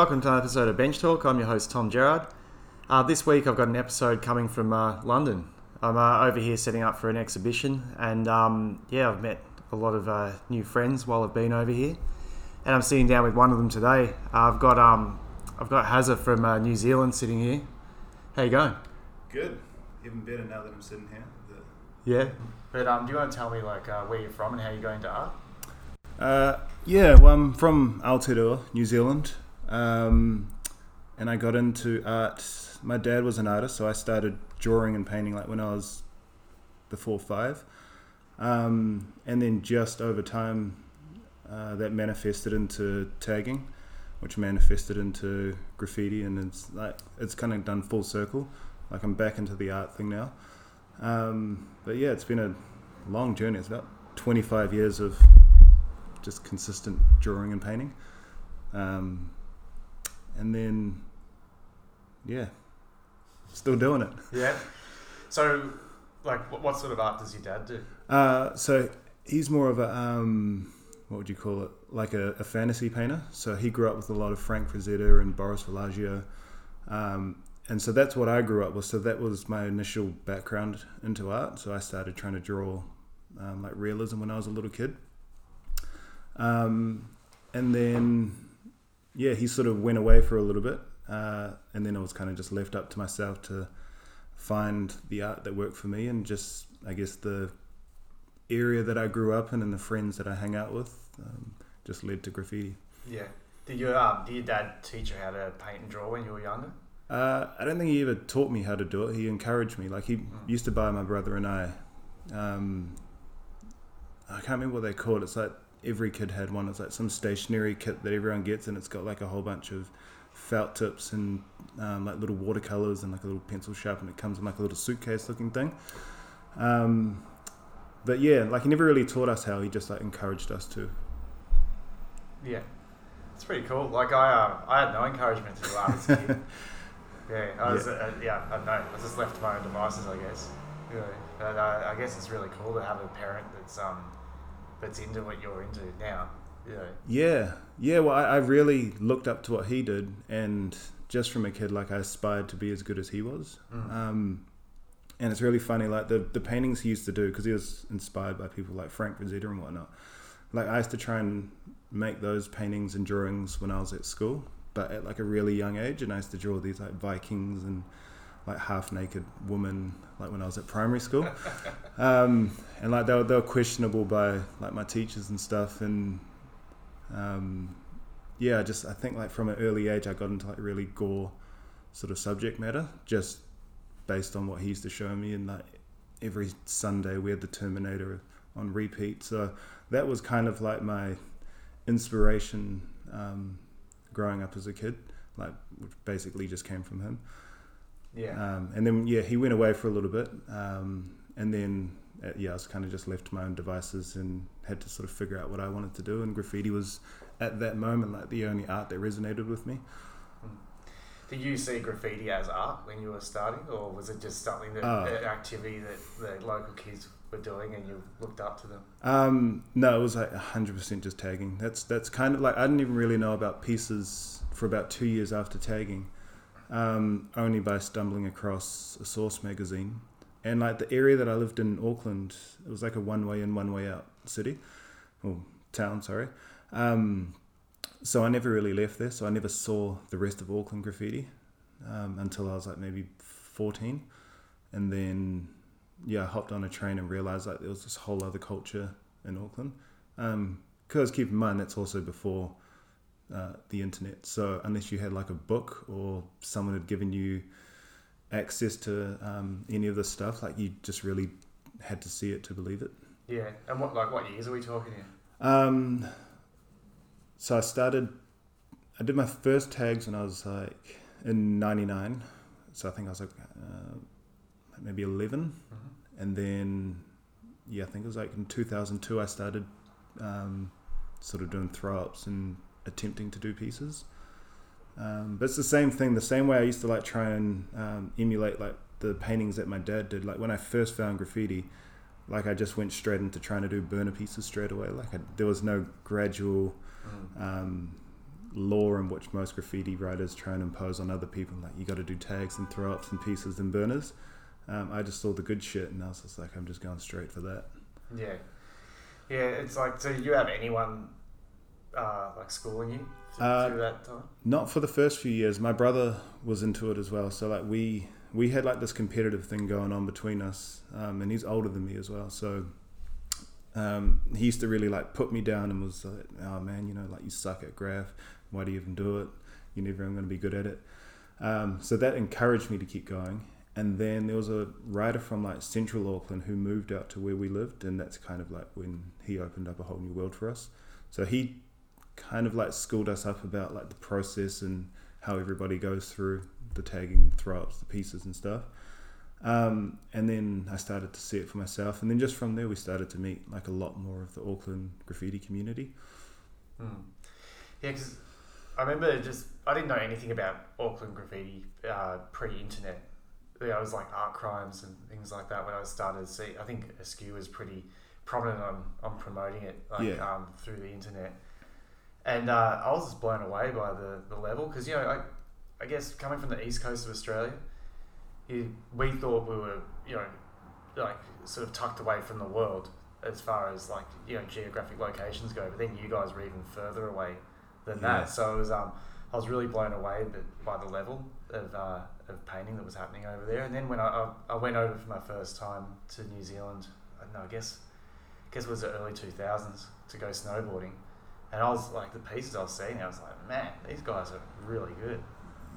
Welcome to another episode of Bench Talk. I'm your host, Tom Gerard. Uh, this week I've got an episode coming from uh, London. I'm uh, over here setting up for an exhibition, and um, yeah, I've met a lot of uh, new friends while I've been over here. And I'm sitting down with one of them today. I've got um, I've got Haser from uh, New Zealand sitting here. How you going? Good. Even better now that I'm sitting here. Yeah. But um, do you want to tell me like uh, where you're from and how you're going to art? Uh, yeah, well, I'm from Aotearoa, New Zealand. Um, and I got into art. My dad was an artist, so I started drawing and painting like when I was before five. Um, and then just over time, uh, that manifested into tagging, which manifested into graffiti, and it's like it's kind of done full circle. Like I'm back into the art thing now. Um, but yeah, it's been a long journey. It's about 25 years of just consistent drawing and painting. Um, and then, yeah, still doing it. Yeah. So, like, what, what sort of art does your dad do? Uh, so he's more of a, um, what would you call it? Like a, a, fantasy painter. So he grew up with a lot of Frank Frazetta and Boris Vallejo. Um, and so that's what I grew up with. So that was my initial background into art. So I started trying to draw um, like realism when I was a little kid. Um, and then, yeah, he sort of went away for a little bit. Uh, and then I was kind of just left up to myself to find the art that worked for me and just, I guess, the area that I grew up in and the friends that I hang out with um, just led to graffiti. Yeah. Did your, um, did your dad teach you how to paint and draw when you were younger? Uh, I don't think he ever taught me how to do it. He encouraged me. Like he mm. used to buy my brother and I. Um, I can't remember what they called it. It's like every kid had one. It's like some stationary kit that everyone gets, and it's got like a whole bunch of felt tips and um, like little watercolors and like a little pencil sharp, and it comes in like a little suitcase looking thing. Um, but yeah, like he never really taught us how. He just like encouraged us to. Yeah, it's pretty cool. Like I, uh, I had no encouragement to do art as a kid. Yeah, I was, yeah. Uh, yeah, I don't know. I was just left to my own devices, I guess. Yeah, but uh, I guess it's really cool to have a parent that's um that's into what you're into now. Yeah. Yeah, yeah. Well, I, I really looked up to what he did, and just from a kid, like I aspired to be as good as he was. Mm. Um, and it's really funny, like the the paintings he used to do, because he was inspired by people like Frank Frazetta and whatnot. Like I used to try and make those paintings and drawings when I was at school but at like a really young age, and I used to draw these like Vikings and like half naked woman like when I was at primary school, um, and like they were, they were questionable by like my teachers and stuff, and um, yeah, just I think like from an early age I got into like really gore sort of subject matter just based on what he used to show me, and like every Sunday we had the Terminator on repeat, so that was kind of like my inspiration. Um, growing up as a kid, like which basically just came from him. Yeah. Um, and then yeah, he went away for a little bit, um, and then uh, yeah, I was kind of just left to my own devices and had to sort of figure out what I wanted to do. And graffiti was at that moment like the only art that resonated with me. Hmm. Did you see graffiti as art when you were starting, or was it just something that an activity that the local kids were doing and you looked up to them? Um, no, it was like hundred percent just tagging. That's that's kind of like I didn't even really know about pieces for about two years after tagging, um, only by stumbling across a Source magazine. And like the area that I lived in, Auckland, it was like a one way in, one way out city, or town, sorry. Um, so I never really left there. So I never saw the rest of Auckland graffiti um, until I was like maybe fourteen, and then yeah, I hopped on a train and realized like there was this whole other culture in Auckland. Because um, keep in mind that's also before uh, the internet. So unless you had like a book or someone had given you access to um, any of this stuff, like you just really had to see it to believe it. Yeah, and what like what years are we talking here? Um, so I started. I did my first tags when I was like in '99. So I think I was like uh, maybe 11. Mm-hmm and then yeah, I think it was like in 2002 I started um, sort of doing throw ups and attempting to do pieces. Um, but it's the same thing, the same way I used to like try and um, emulate like the paintings that my dad did. Like when I first found graffiti, like I just went straight into trying to do burner pieces straight away. Like I, there was no gradual, mm. Um, law in which most graffiti writers try and impose on other people. Like you got to do tags and throw ups and pieces and burners. Um, I just saw the good shit, and I was just like, I'm just going straight for that. Yeah, yeah. It's like, so you have anyone uh, like schooling you through, Uh, through that time? Not for the first few years. My brother was into it as well. So like we we had like this competitive thing going on between us, um, and he's older than me as well. So um, he used to really like put me down and was like, "Oh man, you know, like you suck at graph. Why do you even do it? You're never going to be good at it." Um, so that encouraged me to keep going. And then there was a writer from like Central Auckland who moved out to where we lived, and that's kind of like when he opened up a whole new world for us. So he kind of like schooled us up about like the process and how everybody goes through the tagging, throw ups, the pieces and stuff. Um, and then I started to see it for myself, and then just from there we started to meet like a lot more of the Auckland graffiti community. Hmm. Yeah, because I remember just I didn't know anything about Auckland graffiti uh, pre-internet. Yeah, I was like art crimes and things like that when I started to see. I think Askew was pretty prominent on, on promoting it like Yeah. um, through the internet, and uh, I was just blown away by the, the level because you know I, I guess coming from the east coast of Australia, you, we thought we were you know like sort of tucked away from the world as far as like you know geographic locations go, but then you guys were even further away than Yeah. that. So it was um, I was really blown away by the level of, uh, of painting that was happening over there. And then when I, I, I went over for my first time to New Zealand, I don't know, I guess guess it was the early two thousands to go snowboarding, and I was like the pieces I was seeing, I was like, man, these guys are really good.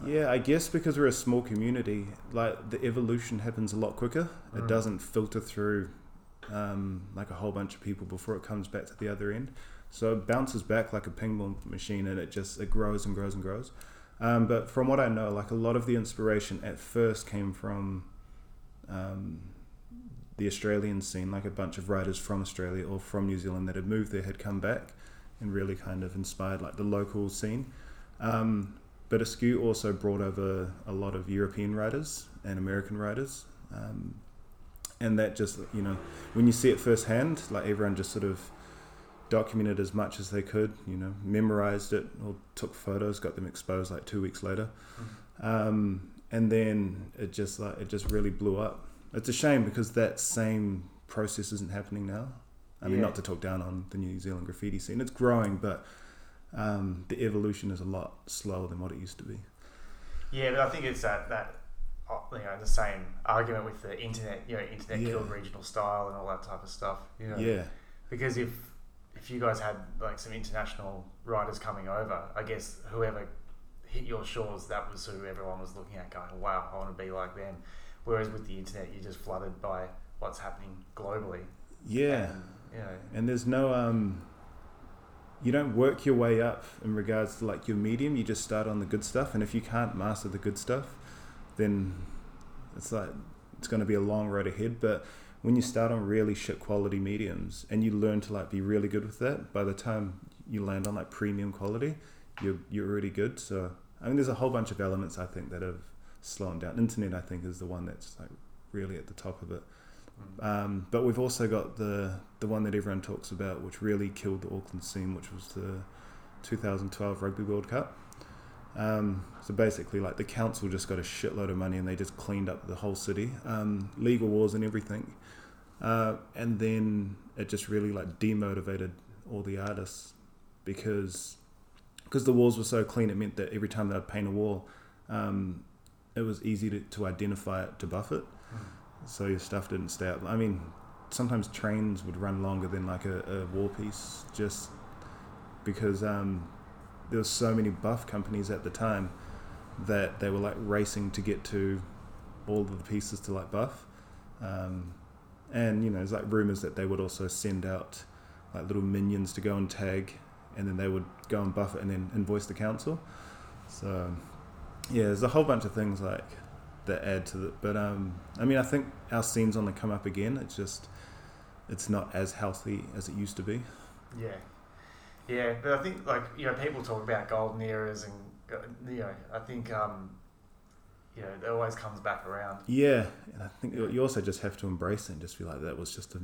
Yeah, I guess because we're a small community, like the evolution happens a lot quicker. Mm. It doesn't filter through um, like a whole bunch of people before it comes back to the other end. So it bounces back like a ping pong machine, and it just it grows and grows and grows. Um, but from what I know, like a lot of the inspiration at first came from um, the Australian scene, like a bunch of writers from Australia or from New Zealand that had moved there had come back and really kind of inspired like the local scene. Um, but Askew also brought over a lot of European writers and American writers. Um, and that just, you know, when you see it firsthand, like everyone just sort of documented as much as they could, you know, memorized it or took photos, got them exposed like two weeks later. Um, and then it just like, it just really blew up. It's a shame because that same process isn't happening now. I mean, Yeah. not to talk down on the New Zealand graffiti scene, it's growing, but um, the evolution is a lot slower than what it used to be. Yeah, but I think it's that that uh, you know the same argument with the internet. You know, internet Yeah. killed regional style and all that type of stuff. You know, Yeah, because if if you guys had like some international writers coming over, I guess whoever hit your shores, that was who everyone was looking at, going, "Wow, I want to be like them." Whereas with the internet, you're just flooded by what's happening globally. yeah, And, know, and there's no um, you don't work your way up in regards to like your medium. You just start on the good stuff, and if you can't master the good stuff, then it's like it's going to be a long road ahead. But when you start on really shit quality mediums and you learn to like be really good with that, by the time you land on like premium quality, you're you're already good. So I mean, there's a whole bunch of elements I think that have slowed down. Internet, I think, is the one that's like really at the top of it. Um, but we've also got the the one that everyone talks about, which really killed the Auckland scene, which was the 2012 Rugby World Cup. Um, so basically, like the council just got a shitload of money and they just cleaned up the whole city, um, legal wars and everything, uh, and then it just really like demotivated all the artists because because the walls were so clean. It meant that every time they would paint a wall, um, it was easy to, to identify it to buff it so your stuff didn't stay up. I mean, sometimes trains would run longer than like a, a wall piece just because um, there were so many buff companies at the time that they were like racing to get to all of the pieces to like buff. Um, and you know, there's like rumors that they would also send out like little minions to go and tag, and then they would go and buff it and then invoice the council. So yeah, there's a whole bunch of things like that add to it. But um, I mean, I think our scene's on the come up again. It's just it's not as healthy as it used to be. Yeah, yeah, but I think like you know people talk about golden eras and uh, you know I think um, you know it always comes back around. Yeah, and I think you you also just have to embrace it and just be like, that was just a,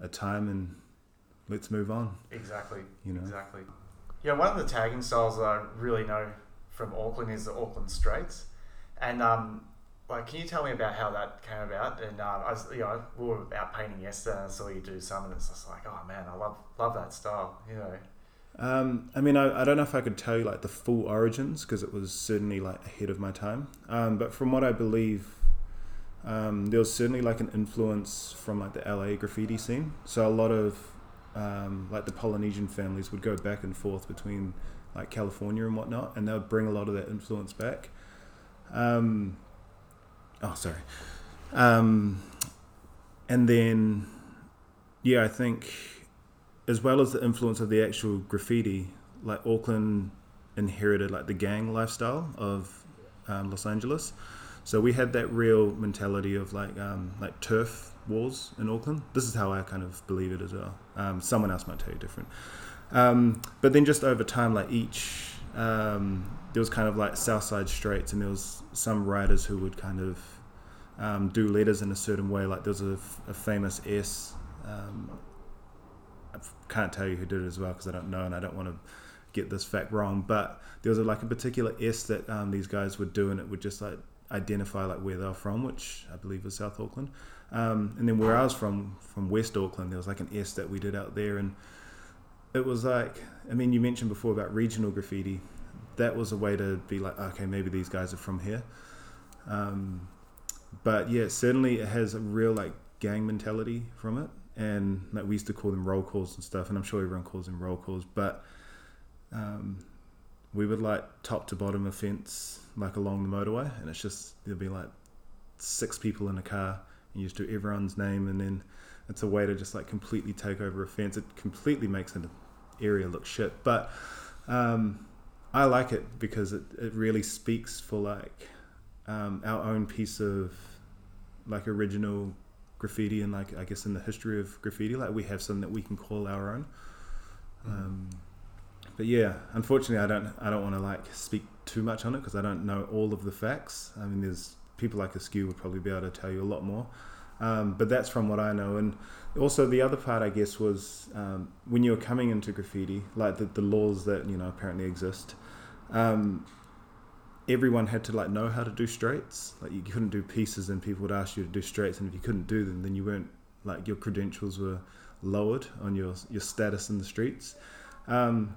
a time, and let's move on. Exactly, You know. exactly. Yeah, one of the tagging styles that I really know from Auckland is the Auckland Straights, and um, like, can you tell me about how that came about? And uh, I was, you know, we were out painting yesterday, and I saw you do some, and it's just like, oh man, I love love that style, you know. Um, I mean, I, I don't know if I could tell you like the full origins because it was certainly like ahead of my time. Um, but from what I believe, um, there was certainly like an influence from like the LA graffiti scene. So a lot of um, like the Polynesian families would go back and forth between like California and whatnot, and they would bring a lot of that influence back. Um, oh, sorry. Um, and then, yeah, I think as well as the influence of the actual graffiti, like Auckland inherited like the gang lifestyle of um, Los Angeles. So we had that real mentality of like um, like turf wars in Auckland. This is how I kind of believe it as well. Um, someone else might tell you different. Um, but then just over time, like each um, there was kind of like Southside Straights, and there was some writers who would kind of um, do letters in a certain way. Like there was a, a famous S um, can't tell you who did it as well because I don't know and I don't want to get this fact wrong. But there was a, like a particular S that um, these guys would do, and it would just like identify like where they're from, which I believe was South Auckland. Um, and then where I was from, from West Auckland, there was like an S that we did out there, and it was like, I mean, you mentioned before about regional graffiti. That was a way to be like, okay, maybe these guys are from here. Um, but yeah, certainly it has a real like gang mentality from it and like we used to call them roll calls and stuff, and I'm sure everyone calls them roll calls, but um, we would like top to bottom a fence like along the motorway, and it's just there'd be like six people in a car, and you just do everyone's name, and then it's a way to just like completely take over a fence. It completely makes an area look shit, but um, I like it because it, it really speaks for like um, our own piece of like original graffiti and like I guess in the history of graffiti, like we have something that we can call our own. Mm. Um, but yeah, unfortunately, I don't I don't want to like speak too much on it because I don't know all of the facts. I mean, there's people like Askew would probably be able to tell you a lot more. Um, but that's from what I know. And also the other part, I guess, was um, when you were coming into graffiti, like the, the laws that you know apparently exist. Um, everyone had to like know how to do straights. Like you couldn't do pieces, and people would ask you to do straights, and if you couldn't do them, then you weren't like your credentials were lowered on your your status in the streets. Um,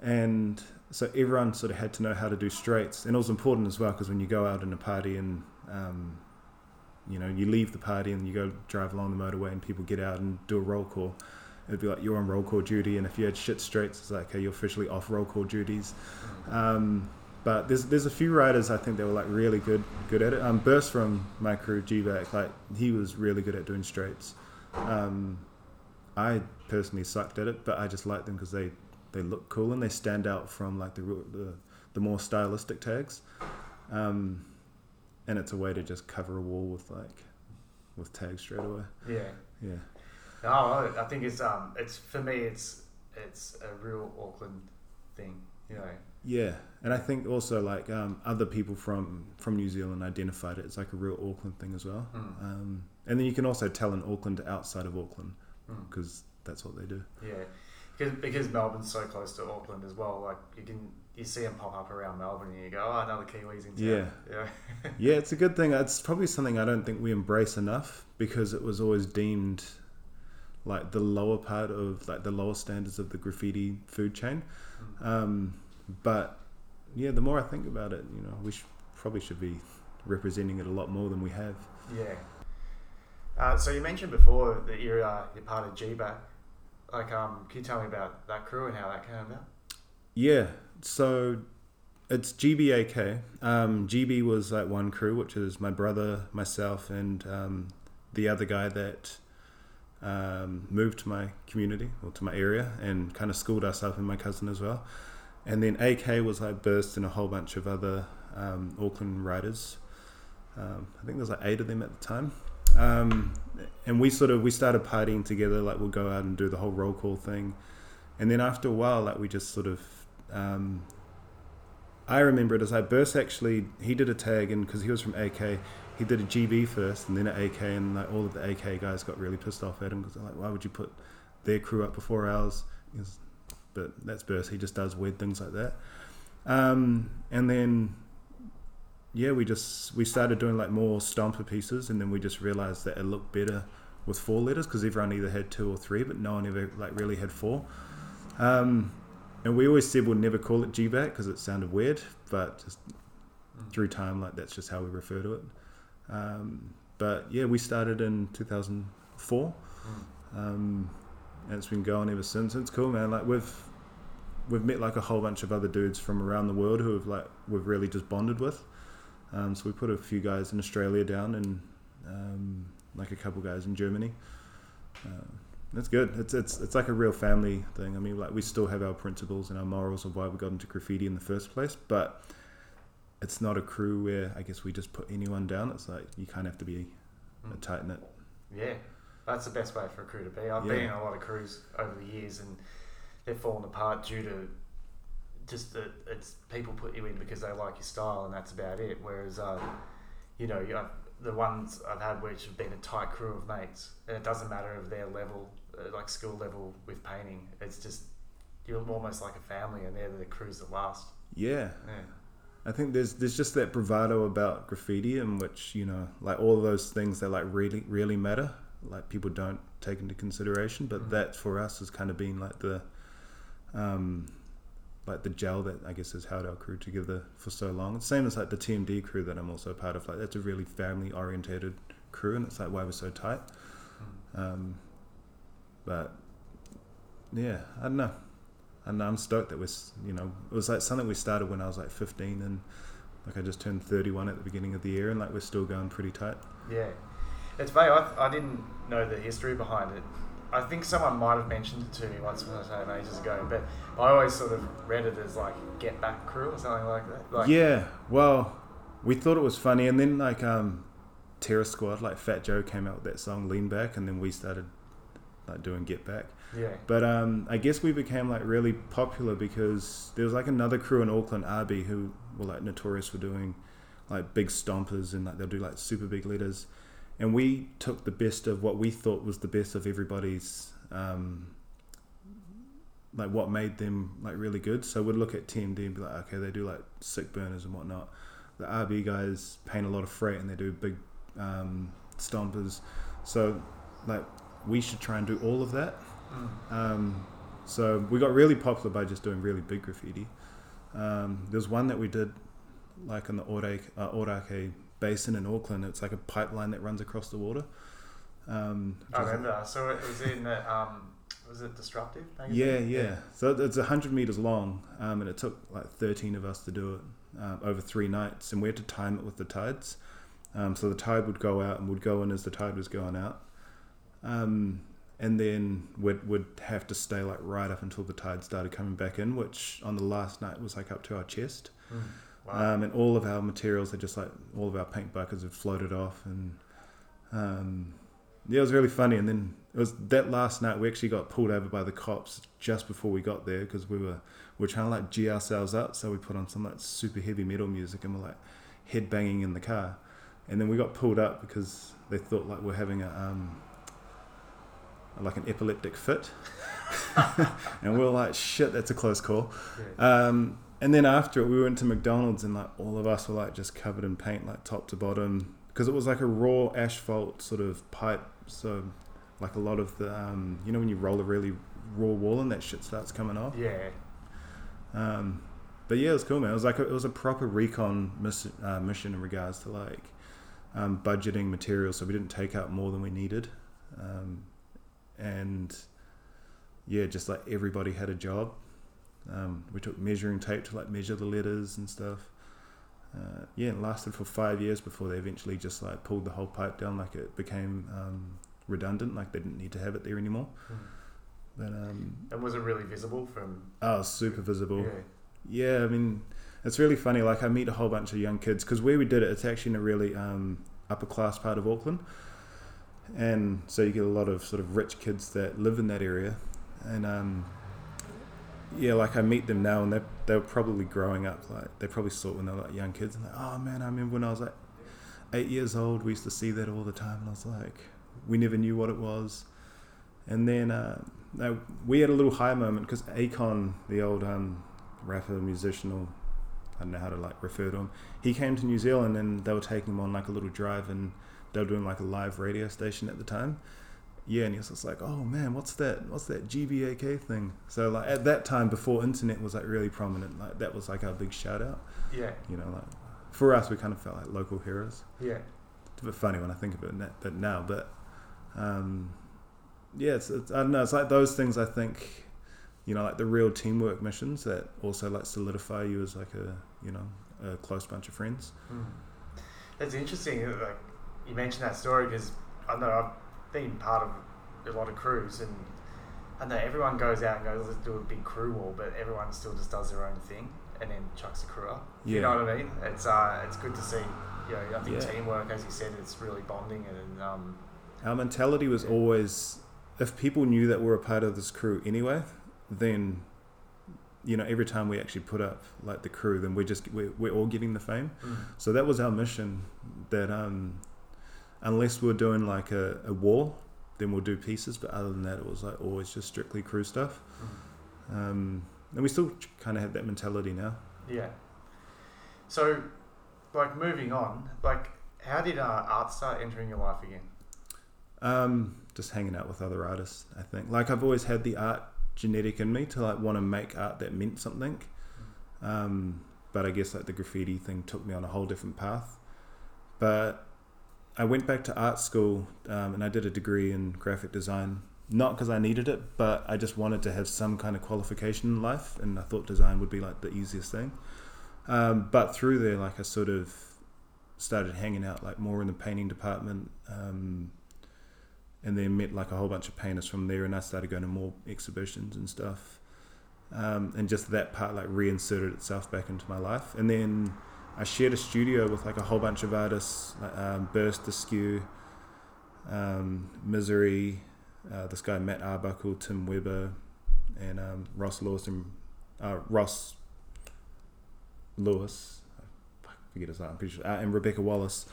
and so everyone sort of had to know how to do straights, and it was important as well because when you go out in a party and um, you know you leave the party and you go drive along the motorway and people get out and do a roll call. It'd be like you're on roll call duty, and if you had shit straights, it's like okay, you're officially off roll call duties. Um, but there's there's a few riders I think that were like really good good at it. Um, Burst from my crew, G-Back, like he was really good at doing straights. Um, I personally sucked at it, but I just like them because they, they look cool and they stand out from like the the, the more stylistic tags. Um, and it's a way to just cover a wall with like with tags straight away. Yeah. Yeah. No, I think it's um it's for me it's it's a real Auckland thing, you know. Yeah, and I think also like um, other people from from New Zealand identified it as like a real Auckland thing as well. Mm. Um, and then you can also tell an Auckland outside of Auckland because mm. that's what they do. Yeah, because because Melbourne's so close to Auckland as well. Like you can you see them pop up around Melbourne and you go, oh, another Kiwis in town. Yeah, yeah, yeah. It's a good thing. It's probably something I don't think we embrace enough because it was always deemed like the lower part of like the lower standards of the graffiti food chain. Mm. Um, but yeah, the more I think about it, you know, we sh- probably should be representing it a lot more than we have. Yeah. Uh, so you mentioned before that you're uh, you're part of GBAK. Like, um, can you tell me about that crew and how that came about? Yeah. So it's GBAK. Um, GB was like one crew, which is my brother, myself, and um, the other guy that um, moved to my community or to my area and kind of schooled us up, and my cousin as well and then AK was like burst and a whole bunch of other um, Auckland writers. Um, I think there's like eight of them at the time. Um, and we sort of we started partying together. Like we'll go out and do the whole roll call thing, and then after a while, like we just sort of. Um, I remember it as like Burst actually he did a tag and because he was from AK, he did a GB first and then an AK and like all of the AK guys got really pissed off at him because they're like, why would you put their crew up before ours? but that's Burst. He just does weird things like that. Um, and then yeah, we just we started doing like more stomper pieces, and then we just realized that it looked better with four letters because everyone either had two or three, but no one ever like really had four. Um, and we always said we'll never call it G back because it sounded weird, but just through time, like that's just how we refer to it. Um, but yeah, we started in 2004, um, and it's been going ever since. It's cool, man. Like we've we've met like a whole bunch of other dudes from around the world who have like we've really just bonded with. Um, so we put a few guys in Australia down and um, like a couple guys in Germany. Uh, that's good. It's it's it's like a real family thing. I mean, like we still have our principles and our morals of why we got into graffiti in the first place, but it's not a crew where I guess we just put anyone down. It's like you kind of have to be a Mm. tight knit. Yeah, that's the best way for a crew to be. I've Yeah. been in a lot of crews over the years, and they've fallen apart due to just that it's people put you in because they like your style, and that's about it. Whereas, uh, you know, you have, the ones I've had which have been a tight crew of mates, and it doesn't matter of their level, uh, like skill level with painting. It's just you're almost like a family, and they're the crews that last. Yeah, Yeah. I think there's there's just that bravado about graffiti in which you know like all of those things that like really really matter like people don't take into consideration but Mhm. that for us has kind of been like the um like the gel that I guess has held our crew together for so long. It's same as like the TMD crew that I'm also part of. Like that's a really family orientated crew, and it's like why we're so tight. Um, but yeah, I don't know. And I'm stoked that we're, you know, it was like something we started when I was like 15 and like I just turned 31 at the beginning of the year and like we're still going pretty tight. Yeah, it's funny. I, I didn't know the history behind it. I think someone might have mentioned it to me once upon a time ages ago, but I always sort of read it as like Get Back Crew or something like that. Like, yeah, well, we thought it was funny and then like um, Terror Squad, like Fat Joe came out with that song Lean Back and then we started like doing Get Back. yeah, But um, I guess we became like really popular because there was like another crew in Auckland, RB, who were like notorious for doing like big stompers and like they'll do like super big letters. And we took the best of what we thought was the best of everybody's, um, like what made them like really good. So we'd look at TMD and be like, okay, they do like sick burners and whatnot. The RB guys paint a lot of freight and they do big um, stompers. So like we should try and do all of that. Mm. Um, so we got really popular by just doing really big graffiti. Um, there's one that we did like in the Orakei, uh, Orakei Basin in Auckland. It's like a pipeline that runs across the water. Um, I remember. I saw it. Was in the, um, was it Disruptive? magazine? yeah, yeah. So it's 100 meters long, um, and it took like 13 of us to do it um, over three nights, and we had to time it with the tides. Um, so the tide would go out and would go in as the tide was going out. Um, and then we'd, would have to stay like right up until the tide started coming back in, which on the last night was like up to our chest. Mm. Wow. Um, and all of our materials had just like all of our paint buckets had floated off, and um, yeah, it was really funny. And then it was that last night we actually got pulled over by the cops just before we got there because we were we were trying to like g ourselves up, so we put on some like super heavy metal music and we're like head banging in the car, and then we got pulled up because they thought like we're having a um, like an epileptic fit, and we are like, shit, that's a close call. Um, and then after it, we went to McDonald's and like all of us were like just covered in paint, like top to bottom, because it was like a raw asphalt sort of pipe. So, like a lot of the, um, you know, when you roll a really raw wall and that shit starts coming off. yeah. Um, but yeah, it was cool, man. It was like a, it was a proper recon miss, uh, mission in regards to like um, budgeting materials, so we didn't take out more than we needed, um, and yeah, just like everybody had a job. Um, we took measuring tape to like measure the letters and stuff. Uh, yeah, it lasted for five years before they eventually just like pulled the whole pipe down, like it became um, redundant, like they didn't need to have it there anymore. Mm. But um, And was it really visible from? oh, super visible. Yeah. Yeah, I mean, it's really funny. Like, I meet a whole bunch of young kids because where we did it, it's actually in a really um, upper class part of Auckland, and so you get a lot of sort of rich kids that live in that area, and um, yeah, like I meet them now, and they they were probably growing up. Like, they probably saw it when they were like young kids, and like, oh man, I remember when I was like eight years old, we used to see that all the time, and I was like, we never knew what it was, and then. Uh, we had a little high moment because Akon, the old um, rapper, musician, or I don't know how to like refer to him, he came to New Zealand and they were taking him on like a little drive and they were doing like a live radio station at the time. Yeah, and he was just like, "Oh man, what's that? What's that GBAK thing?" So like at that time, before internet was like really prominent, like that was like our big shout out. Yeah. You know, like for us, we kind of felt like local heroes. Yeah. It's a bit funny when I think of it but now, but um, yeah, it's, it's, I don't know. It's like those things. I think, you know, like the real teamwork missions that also like solidify you as like a you know a close bunch of friends. Mm. That's interesting. Like you mentioned that story because I know I've been part of a lot of crews and. I know everyone goes out and goes, let's do a big crew wall, but everyone still just does their own thing and then chucks the crew up. Yeah. You know what I mean? It's uh, it's good to see. You know, I think Yeah. teamwork, as you said, it's really bonding and um, Our mentality was always if people knew that we're a part of this crew anyway, then you know every time we actually put up like the crew, then we're just we're, we're all getting the fame. So that was our mission. That um, unless we're doing like a, a wall, then we'll do pieces. But other than that, it was like always just strictly crew stuff. Um, and we still kind of have that mentality now. Yeah. So, like moving on, like how did uh, art start entering your life again? Um, just hanging out with other artists. I think like I've always had the art genetic in me to like want to make art that meant something. Um, but I guess like the graffiti thing took me on a whole different path. But I went back to art school um, and I did a degree in graphic design. Not because I needed it, but I just wanted to have some kind of qualification in life, and I thought design would be like the easiest thing. Um, but through there, like I sort of started hanging out like more in the painting department, um, and then met like a whole bunch of painters from there, and I started going to more exhibitions and stuff. Um, and just that part like reinserted itself back into my life, and then I shared a studio with like a whole bunch of artists, like um, Burst Askew, um, Misery, uh, this guy Matt Arbuckle, Tim Weber, and um, Ross Lewis and uh, Ross Lewis. I forget his name. I'm pretty sure, uh, and Rebecca Wallace.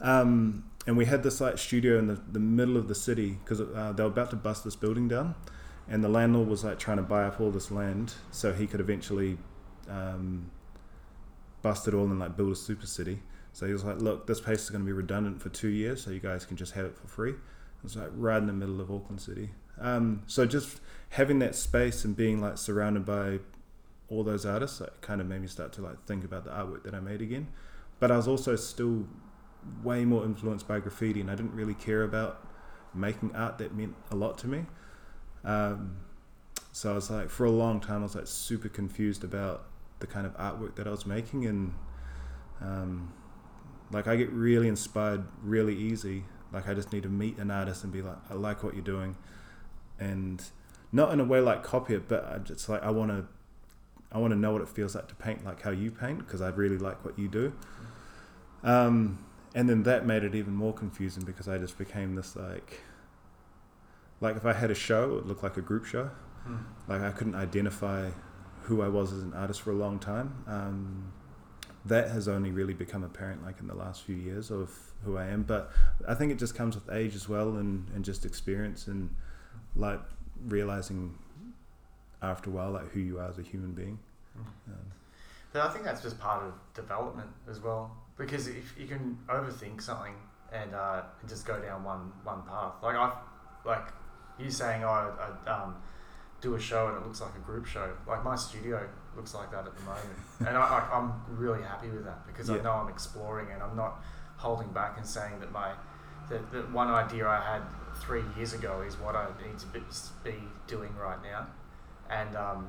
Um, and we had this like studio in the, the middle of the city because uh, they were about to bust this building down, and the landlord was like trying to buy up all this land so he could eventually um, bust it all and like build a super city. So he was like, "Look, this place is going to be redundant for two years, so you guys can just have it for free." It's like right in the middle of Auckland City. Um, so just having that space and being like surrounded by all those artists, like, kind of made me start to like think about the artwork that I made again. But I was also still way more influenced by graffiti, and I didn't really care about making art that meant a lot to me. Um, so I was like, for a long time, I was like super confused about the kind of artwork that I was making, and um, like I get really inspired really easy. Like I just need to meet an artist and be like, I like what you're doing, and not in a way like copy it, but I just like I want to, I want to know what it feels like to paint like how you paint because I really like what you do. Um, and then that made it even more confusing because I just became this like, like if I had a show, it would look like a group show. Like I couldn't identify who I was as an artist for a long time. Um, that has only really become apparent like in the last few years of who I am. But I think it just comes with age as well and, and just experience and like realizing after a while like who you are as a human being. Um, But I think that's just part of development as well, because if you can overthink something and, uh, and just go down one one path, like I, like you saying, oh, I um, do a show and it looks like a group show. Like my studio looks like that at the moment, and I, I, I'm really happy with that because I know I'm exploring and I'm not holding back and saying that my that, that one idea I had three years ago is what I need to be, be doing right now, and um,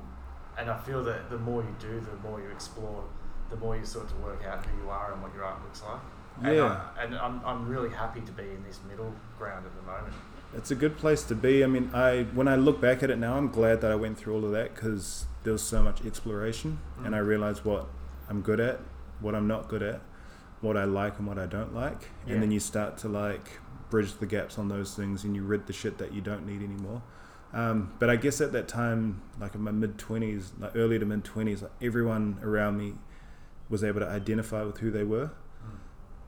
and I feel that the more you do, the more you explore, the more you sort of work out who you are and what your art looks like. And, Yeah. I, and I'm, I'm really happy to be in this middle ground at the moment. It's a good place to be. I mean, I when I look back at it now, I'm glad that I went through all of that because there was so much exploration, and I realized what I'm good at, what I'm not good at, what I like and what I don't like, Yeah. and then you start to like bridge the gaps on those things, and you rid the shit that you don't need anymore. Um, but I guess at that time, like in my mid twenties, like early to mid twenties, like everyone around me was able to identify with who they were,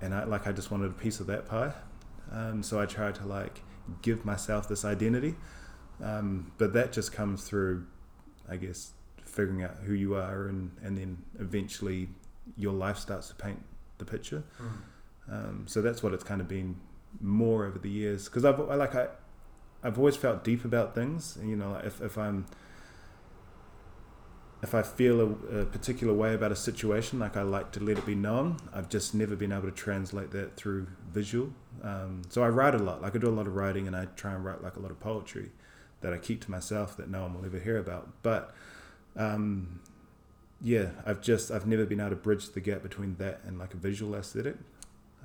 and I like I just wanted a piece of that pie. Um, so I tried to like give myself this identity. Um, but that just comes through, I guess, figuring out who you are, and and then eventually your life starts to paint the picture. Mm. Um, so that's what it's kind of been more over the years because I've I like I I've always felt deep about things. You know, if if I'm if I feel a, a, particular way about a situation, like I like to let it be known. I've just never been able to translate that through visual. Um, so I write a lot. Like I do a lot of writing, and I try and write like a lot of poetry that I keep to myself that no one will ever hear about. But um, yeah, I've just I've never been able to bridge the gap between that and like a visual aesthetic.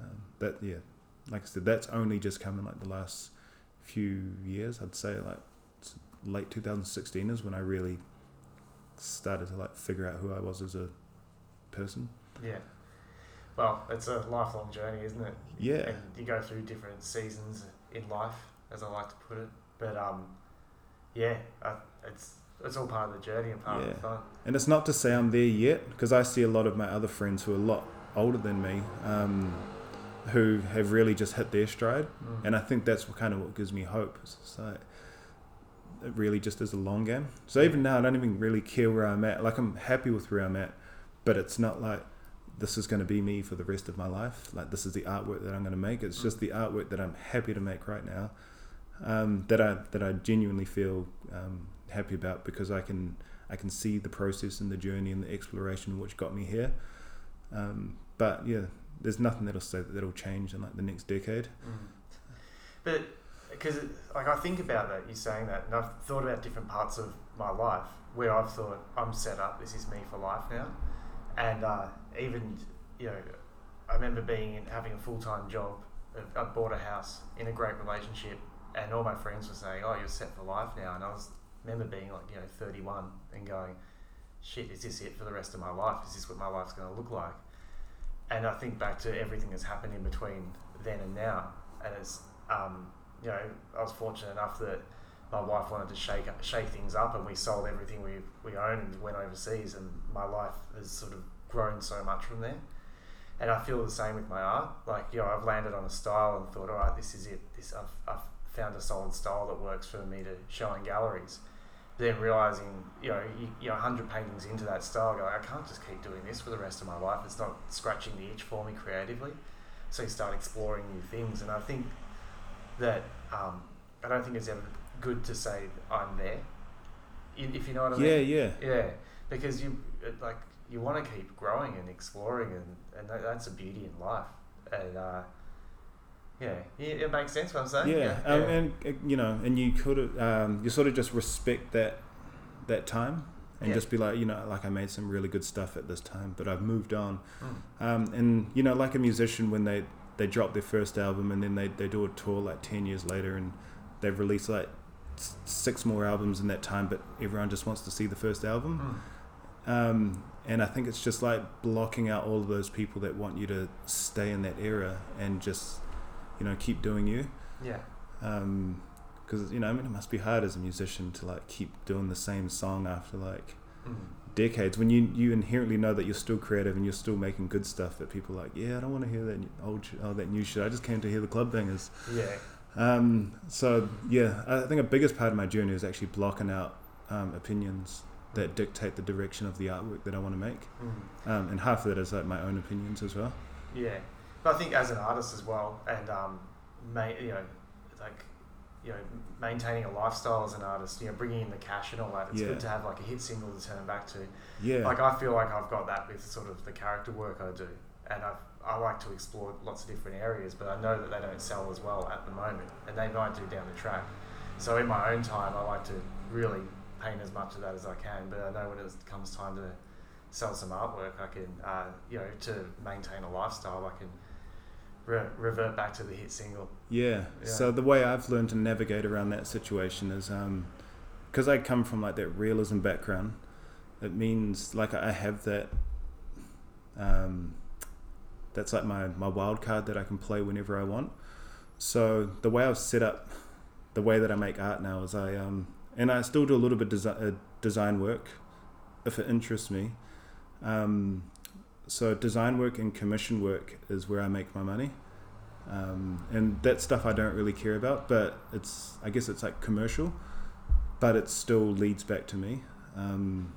Um, that yeah, like I said, that's only just come in like the last few years. I'd say like late 2016 is when I really started to like figure out who I was as a person. Yeah. Well, it's a lifelong journey, isn't it? Yeah. And you go through different seasons in life, as I like to put it. But um, yeah, I, it's it's all part of the journey and part Yeah. of the fun. And it's not to say I'm there yet, because I see a lot of my other friends who are a lot older than me, um, who have really just hit their stride. Mm. And I think that's what kind of what gives me hope. It's like, really just as a long game. So even now, I don't even really care where I'm at. Like I'm happy with where I'm at, but it's not like this is going to be me for the rest of my life. Like this is the artwork that I'm going to make. It's just the artwork that I'm happy to make right now. Um, that I that I genuinely feel um, happy about because I can I can see the process and the journey and the exploration which got me here. Um, but yeah, there's nothing that'll say that that'll change in like the next decade. Mm. But because like I think about that, you saying that, and I've thought about different parts of my life where I've thought I'm set up. This is me for life now, and uh, even you know, I remember being in having a full time job. I- I bought a house in a great relationship, and all my friends were saying, "Oh, you're set for life now," and I was remember being like you know 31 and going, "Shit, is this it for the rest of my life? Is this what my life's going to look like?" And I think back to everything that's happened in between then and now, and it's um, you know I was fortunate enough that my wife wanted to shake shake things up, and we sold everything we we owned and went overseas, and my life has sort of grown so much from there. And I feel the same with my art. Like you know, I've landed on a style and thought, all right, this is it. This I've, I've found a solid style that works for me to show in galleries. Then realizing, you know, you, you know, hundred paintings into that style, going, I can't just keep doing this for the rest of my life. It's not scratching the itch for me creatively. So you start exploring new things, and I think that um, I don't think it's ever good to say I'm there. If you know what I mean. Yeah, yeah. Yeah, because you like you want to keep growing and exploring, and and that, that's a beauty in life. And uh, yeah, yeah, it makes sense what I'm saying. Yeah, um, and uh, you know, and you could um, you sort of just respect that that time and Yeah. just be like, you know, like I made some really good stuff at this time, but I've moved on. Mm. Um, and you know, like a musician when they they drop their first album and then they they do a tour like ten years later and they've released like six more albums in that time, but everyone just wants to see the first album. Mm. Um, and I think it's just like blocking out all of those people that want you to stay in that era and just, you know, keep doing you. Yeah, Because, you know, I mean, it must be hard as a musician to like keep doing the same song after like mm. Decades when you, you inherently know that you're still creative and you're still making good stuff that people are like, yeah, I don't want to hear that old, sh- oh, that new shit. I just came to hear the club bangers. yeah, Um, so yeah, I think a biggest part of my journey is actually blocking out um, opinions that dictate the direction of the artwork that I want to make. mm. Um, and half of that is like my own opinions as well. yeah. But I think as an artist as well, and um, ma- you know, like you know, maintaining a lifestyle as an artist, you know, bringing in the cash and all that. It's Yeah. good to have like a hit single to turn back to. Yeah, Like I feel like I've got that with sort of the character work I do, and I've, I like to explore lots of different areas, but I know that they don't sell as well at the moment, and they might do down the track. So in my own time, I like to really paint as much of that as I can, but I know when it comes time to sell some artwork, I can, uh, you know, to maintain a lifestyle, I can re- revert back to the hit single. yeah. Yeah. So the way I've learned to navigate around that situation is because I come from like that realism background. It means like I have that. Um, that's like my my wild card that I can play whenever I want. So the way I've set up, the way that I make art now is I um and I still do a little bit desi- uh, design work, if it interests me. Um, so design work and commission work is where I make my money, um, and that stuff I don't really care about. But it's I guess it's like commercial. but it still leads back to me. Um,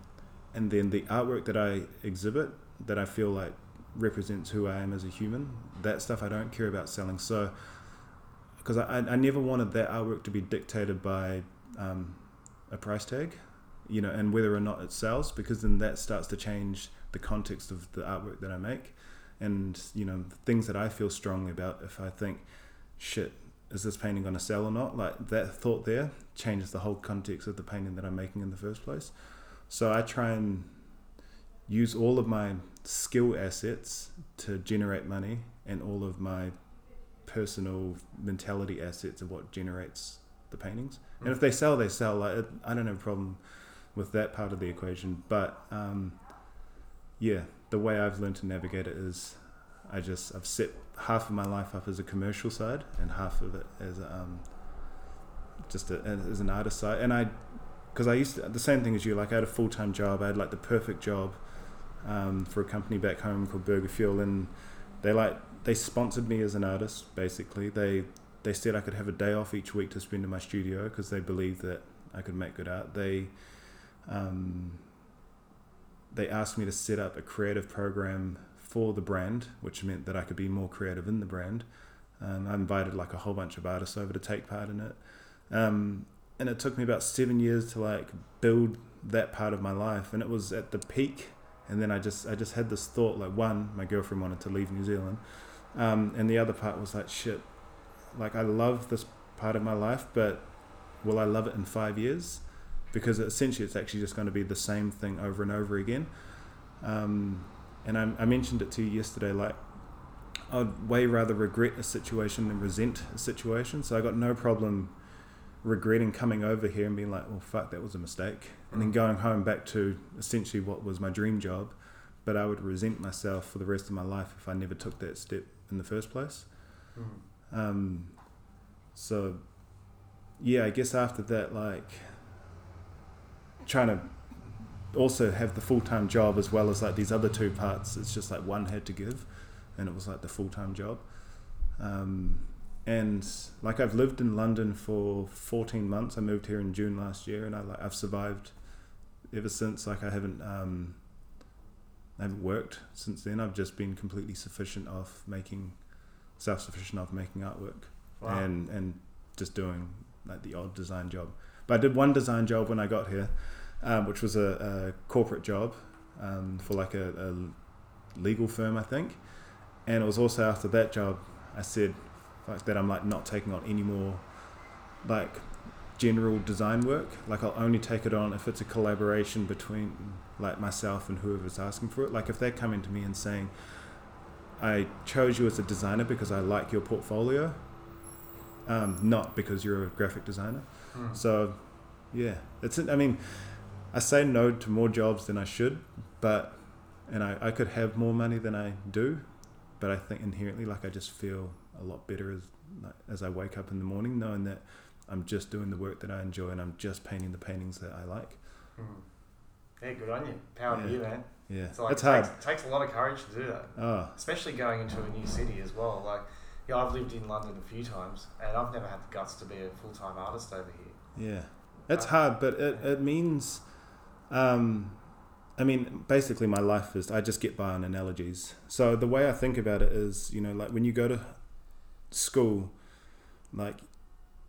and then the artwork that I exhibit, that I feel like represents who I am as a human, that stuff I don't care about selling. So, because I, I never wanted that artwork to be dictated by um, a price tag, you know, and whether or not it sells, because then that starts to change the context of the artwork that I make, and you know, things that I feel strongly about. If I think, shit, is this painting going to sell or not? Like that thought there changes the whole context of the painting that I'm making in the first place. So I try and use all of my skill assets to generate money and all of my personal mentality assets of what generates the paintings. And if they sell, they sell. Like I don't have a problem with that part of the equation. But um, yeah, the way I've learned to navigate it is I just I've set half of my life up as a commercial side and half of it as um, just a, as an artist side. And I because I used to, the same thing as you. Like I had a full time job. I had like the perfect job um, for a company back home called Burger Fuel, and they like they sponsored me as an artist. Basically, they they said I could have a day off each week to spend in my studio because they believed that I could make good art. They um, they asked me to set up a creative program for the brand, which meant that I could be more creative in the brand. Um, I invited like a whole bunch of artists over to take part in it. Um, and it took me about seven years to like build that part of my life and it was at the peak and then i just i just had this thought like one my girlfriend wanted to leave new zealand um, and the other part was like shit like i love this part of my life but will i love it in five years because essentially it's actually just going to be the same thing over and over again um, and I, I mentioned it to you yesterday like i'd way rather regret a situation than resent a situation so i got no problem regretting coming over here and being like, well, fuck, that was a mistake. And then mm. going home back to essentially what was my dream job. But I would resent myself for the rest of my life if I never took that step in the first place. Mm. Um, so, yeah, I guess after that, like, trying to also have the full time job as well as like these other two parts, it's just like one had to give, and it was like the full time job. Um, and like I've lived in London for 14 months. I moved here in June last year, and I like I've survived ever since. Like I haven't um, I haven't worked since then. I've just been completely sufficient of making self sufficient of making artwork wow. and and just doing like the odd design job. But I did one design job when I got here, um, which was a, a corporate job um, for like a, a legal firm, I think. And it was also after that job I said, like that I'm like not taking on any more like general design work. Like I'll only take it on if it's a collaboration between like myself and whoever's asking for it. Like if they're coming to me and saying, I chose you as a designer because I like your portfolio, um, not because you're a graphic designer. Mm. So, yeah, it's. I mean, I say no to more jobs than I should, but and I, I could have more money than I do, but I think inherently, like I just feel a lot better as as I wake up in the morning, knowing that I'm just doing the work that I enjoy and I'm just painting the paintings that I like. Mm. Yeah, good on you. Power yeah. to you, man. Yeah, so like, it's it hard. Takes, takes a lot of courage to do that. Oh. Especially going into a new city as well. Like, yeah, I've lived in London a few times, and I've never had the guts to be a full time artist over here. Yeah, it's uh, hard, but it, it means, um, I mean, basically, my life is I just get by on analogies. So the way I think about it is, you know, like when you go to school, like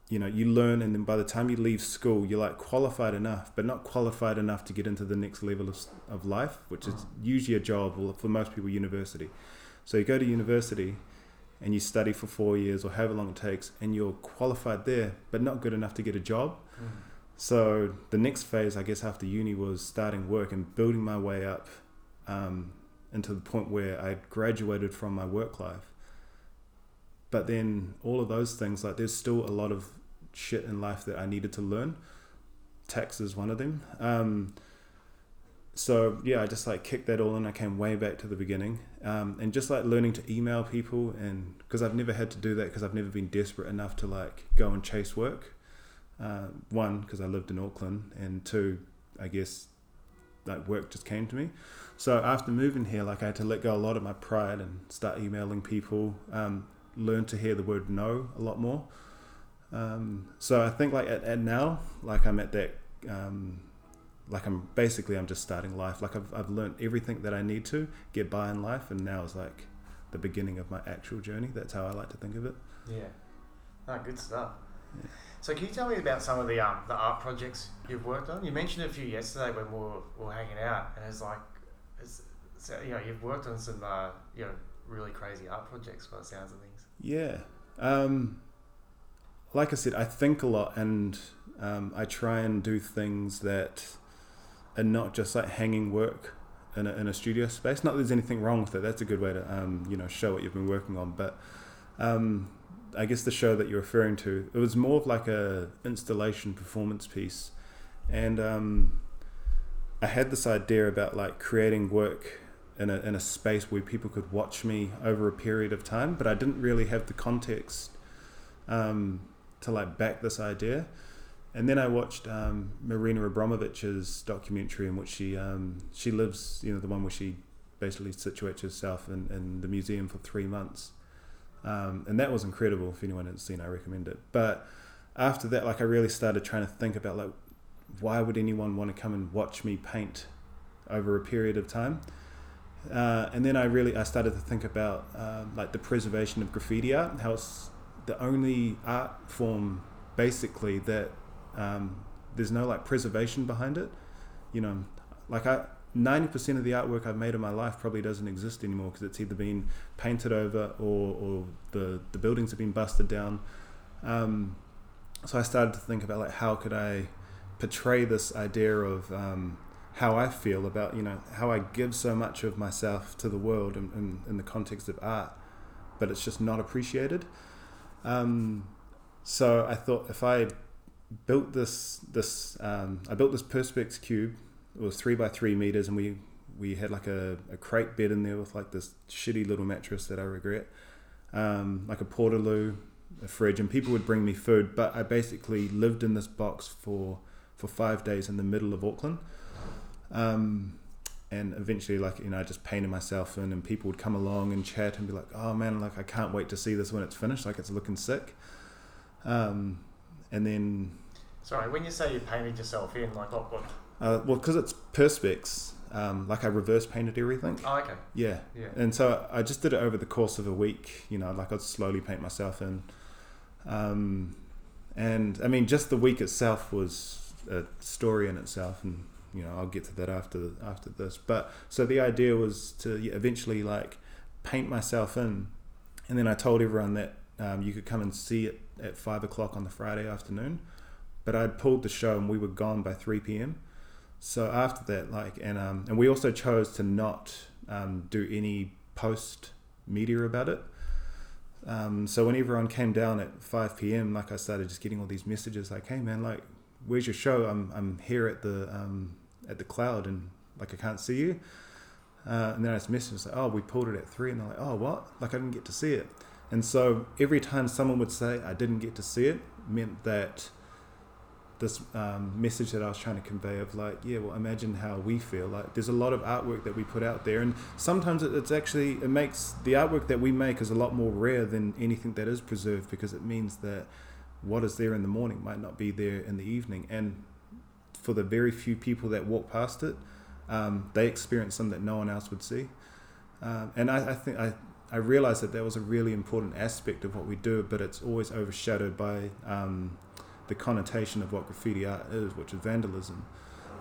you know, you learn, and then by the time you leave school, you're like qualified enough, but not qualified enough to get into the next level of, of life, which is mm. usually a job, or for most people, university. So you go to university and you study for four years or however long it takes, and you're qualified there, but not good enough to get a job. Mm. So the next phase, I guess, after uni was starting work and building my way up um, into the point where I graduated from my work life but then all of those things, like there's still a lot of shit in life that I needed to learn. Tax is one of them. Um, so yeah, I just like kicked that all in. I came way back to the beginning, um, and just like learning to email people, and because I've never had to do that because I've never been desperate enough to like go and chase work. Uh, one, because I lived in Auckland, and two, I guess like work just came to me. So after moving here, like I had to let go a lot of my pride and start emailing people. Um, learn to hear the word no a lot more. Um, so I think like at, at now, like I'm at that um, like I'm basically I'm just starting life. Like I've I've learned everything that I need to get by in life, and now is like the beginning of my actual journey. That's how I like to think of it. Yeah. No, good stuff. Yeah. So can you tell me about some of the um, the art projects you've worked on? You mentioned a few yesterday when we were, we were hanging out, and it's like, it's, so, you know, you've worked on some uh, you know really crazy art projects by the sounds of things. Yeah. Um, like I said, I think a lot, and um, I try and do things that are not just like hanging work in a, in a studio space. Not that there's anything wrong with it. That's a good way to um, you know show what you've been working on. But um, I guess the show that you're referring to, it was more of like a installation performance piece, and um, I had this idea about like creating work in a in a space where people could watch me over a period of time, but I didn't really have the context um, to like back this idea. And then I watched um, Marina Abramović's documentary in which she um, she lives, you know, the one where she basically situates herself in, in the museum for three months. Um, and that was incredible. If anyone hasn't seen, I recommend it. But after that, like I really started trying to think about like why would anyone want to come and watch me paint over a period of time? Uh, and then I really I started to think about um, like the preservation of graffiti art, how it's the only art form basically that um, there's no like preservation behind it. You know, like I 90% of the artwork I've made in my life probably doesn't exist anymore because it's either been painted over or, or the, the buildings have been busted down. Um, so I started to think about like how could I portray this idea of um, how I feel about you know how I give so much of myself to the world in, in, in the context of art, but it's just not appreciated. Um, so I thought if I built this this um, I built this perspex cube. It was three by three meters, and we we had like a, a crate bed in there with like this shitty little mattress that I regret, um, like a portaloo, a fridge, and people would bring me food. But I basically lived in this box for for five days in the middle of Auckland. Um, and eventually, like you know, I just painted myself in, and people would come along and chat and be like, "Oh man, like I can't wait to see this when it's finished. Like it's looking sick." Um, and then sorry, when you say you painted yourself in, like what? what? Uh, well, because it's perspex, um, like I reverse painted everything. Oh, okay. Yeah. Yeah. And so I just did it over the course of a week. You know, like I'd slowly paint myself in. Um, and I mean, just the week itself was a story in itself, and you know, I'll get to that after after this. But so the idea was to eventually like paint myself in, and then I told everyone that um, you could come and see it at five o'clock on the Friday afternoon. But I'd pulled the show and we were gone by three p.m. So after that, like, and um, and we also chose to not um, do any post media about it. Um, so when everyone came down at 5 p.m., like I started just getting all these messages like, "Hey man, like, where's your show? I'm I'm here at the um, at the cloud and like I can't see you." Uh, and then I just messaged like, "Oh, we pulled it at three. and they're like, "Oh, what? Like I didn't get to see it." And so every time someone would say, I didn't get to see it, meant that this um, message that I was trying to convey of like, yeah, well, imagine how we feel. Like, there's a lot of artwork that we put out there, and sometimes it's actually it makes the artwork that we make is a lot more rare than anything that is preserved because it means that what is there in the morning might not be there in the evening, and for the very few people that walk past it, um, they experience something that no one else would see. Um, and I, I think I I realized that that was a really important aspect of what we do, but it's always overshadowed by um, the connotation of what graffiti art is, which is vandalism,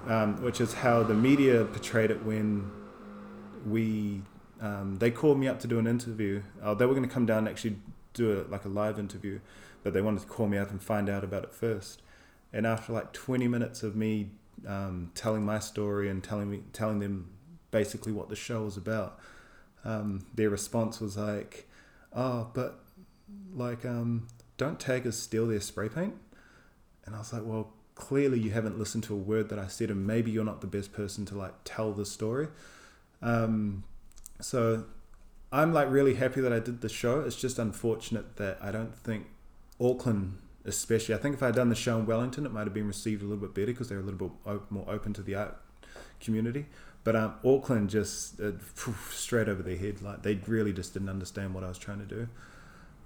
um, which is how the media portrayed it when we um, they called me up to do an interview. Uh, they were going to come down and actually do a, like a live interview, but they wanted to call me up and find out about it first. And after like 20 minutes of me um, telling my story and telling me telling them basically what the show was about um, their response was like, "Oh, but like, um, don't taggers steal their spray paint?" And I was like, "Well, clearly you haven't listened to a word that I said, and maybe you're not the best person to like tell the story." Um, so I'm like really happy that I did the show. It's just unfortunate that I don't think Auckland, especially, I think if I had done the show in Wellington, it might have been received a little bit better because they're a little bit more open to the art community. But um, Auckland just uh, straight over their head. Like they really just didn't understand what I was trying to do.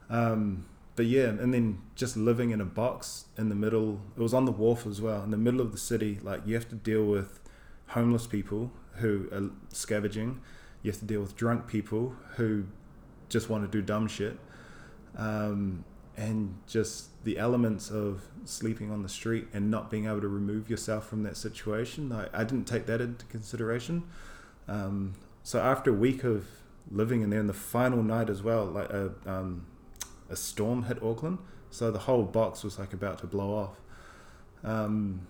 Um, but yeah, and then just living in a box in the middle. It was on the wharf as well, in the middle of the city. Like you have to deal with homeless people who are scavenging. You have to deal with drunk people who just want to do dumb shit. Um, and just the elements of sleeping on the street and not being able to remove yourself from that situation. I, I didn't take that into consideration. Um, so after a week of living in there, and the final night as well, like a um, a storm hit Auckland, so the whole box was like about to blow off. Um,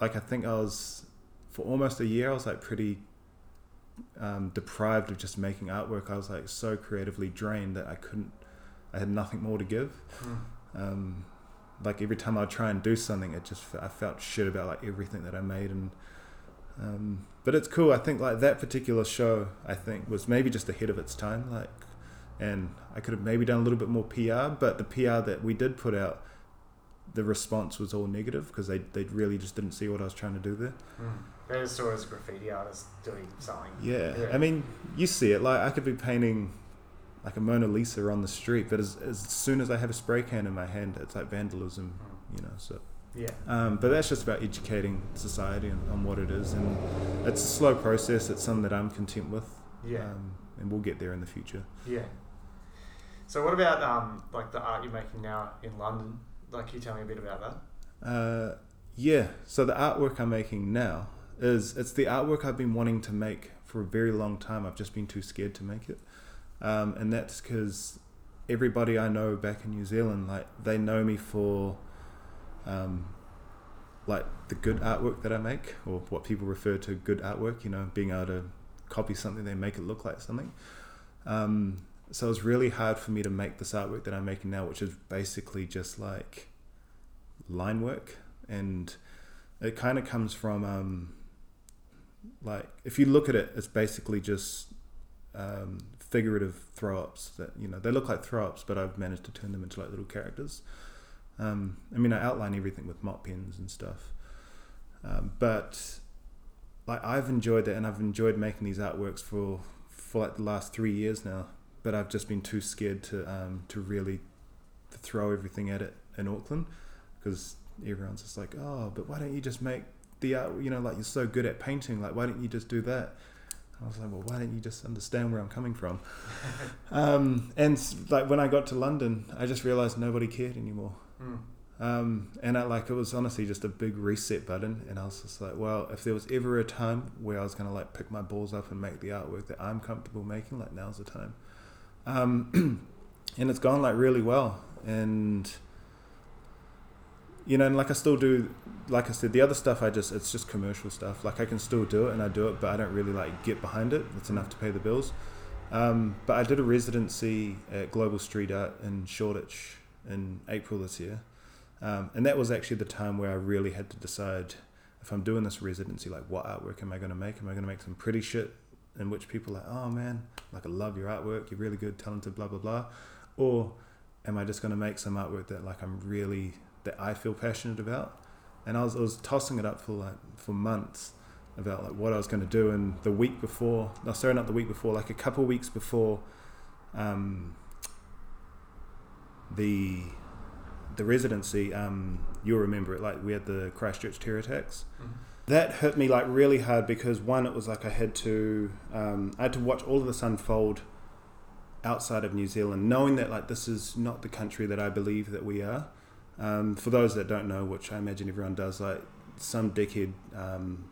like I think I was for almost a year, I was like pretty um, deprived of just making artwork. I was like so creatively drained that I couldn't I had nothing more to give. Mm. Um, like every time I'd try and do something, it just I felt shit about like everything that I made, and um, but it's cool. I think like that particular show, I think was maybe just ahead of its time. Like, and I could have maybe done a little bit more PR, but the PR that we did put out, the response was all negative because they they really just didn't see what I was trying to do there. Mm. They just saw as graffiti artist doing something. Yeah. yeah, I mean, you see it. Like I could be painting like a Mona Lisa on the street, but as, as soon as I have a spray can in my hand, it's like vandalism, you know. So yeah. Um, but that's just about educating society on, on, what it is, and it's a slow process. It's something that I'm content with. Yeah. Um, and we'll get there in the future. Yeah. So what about um, like the art you're making now in London? Like, can you tell me a bit about that? Uh, yeah. So the artwork I'm making now is it's the artwork I've been wanting to make for a very long time. I've just been too scared to make it um, and that's because everybody I know back in New Zealand, like they know me for, um, like the good artwork that I make, or what people refer to good artwork. You know, being able to copy something, they make it look like something. Um, so it's really hard for me to make this artwork that I'm making now, which is basically just like line work, and it kind of comes from um, like if you look at it, it's basically just um, figurative throw ups that you know they look like throw ups, but I've managed to turn them into like little characters. Um, I mean, I outline everything with mop pens and stuff, um, but like I've enjoyed that, and I've enjoyed making these artworks for for like the last three years now. But I've just been too scared to um, to really throw everything at it in Auckland because everyone's just like, oh, but why don't you just make the art? You know, like you're so good at painting, like why don't you just do that? I was like, well, why don't you just understand where I'm coming from? um, and like when I got to London, I just realized nobody cared anymore. Mm. Um, and I, like it was honestly just a big reset button, and I was just like, well, if there was ever a time where I was gonna like pick my balls up and make the artwork that I'm comfortable making, like now's the time. Um, and it's gone like really well, and you know, and like I still do, like I said, the other stuff I just it's just commercial stuff. Like I can still do it and I do it, but I don't really like get behind it. It's enough to pay the bills. Um, but I did a residency at Global Street Art in Shoreditch in April this year, um, and that was actually the time where I really had to decide if I'm doing this residency, like what artwork am I going to make? Am I going to make some pretty shit in which people are like, oh man, like I love your artwork, you're really good, talented, blah blah blah, or am I just going to make some artwork that like I'm really that I feel passionate about. And I was, I was tossing it up for like for months about like what I was going to do. And the week before, no, sorry, not the week before, like a couple of weeks before, um, the the residency, um, you'll remember it. Like we had the Christchurch terror attacks. Mm-hmm. That hit me like really hard because one, it was like I had to um, I had to watch all of this unfold outside of New Zealand, knowing that like this is not the country that I believe that we are. Um, for those that don't know, which I imagine everyone does, like some dickhead um,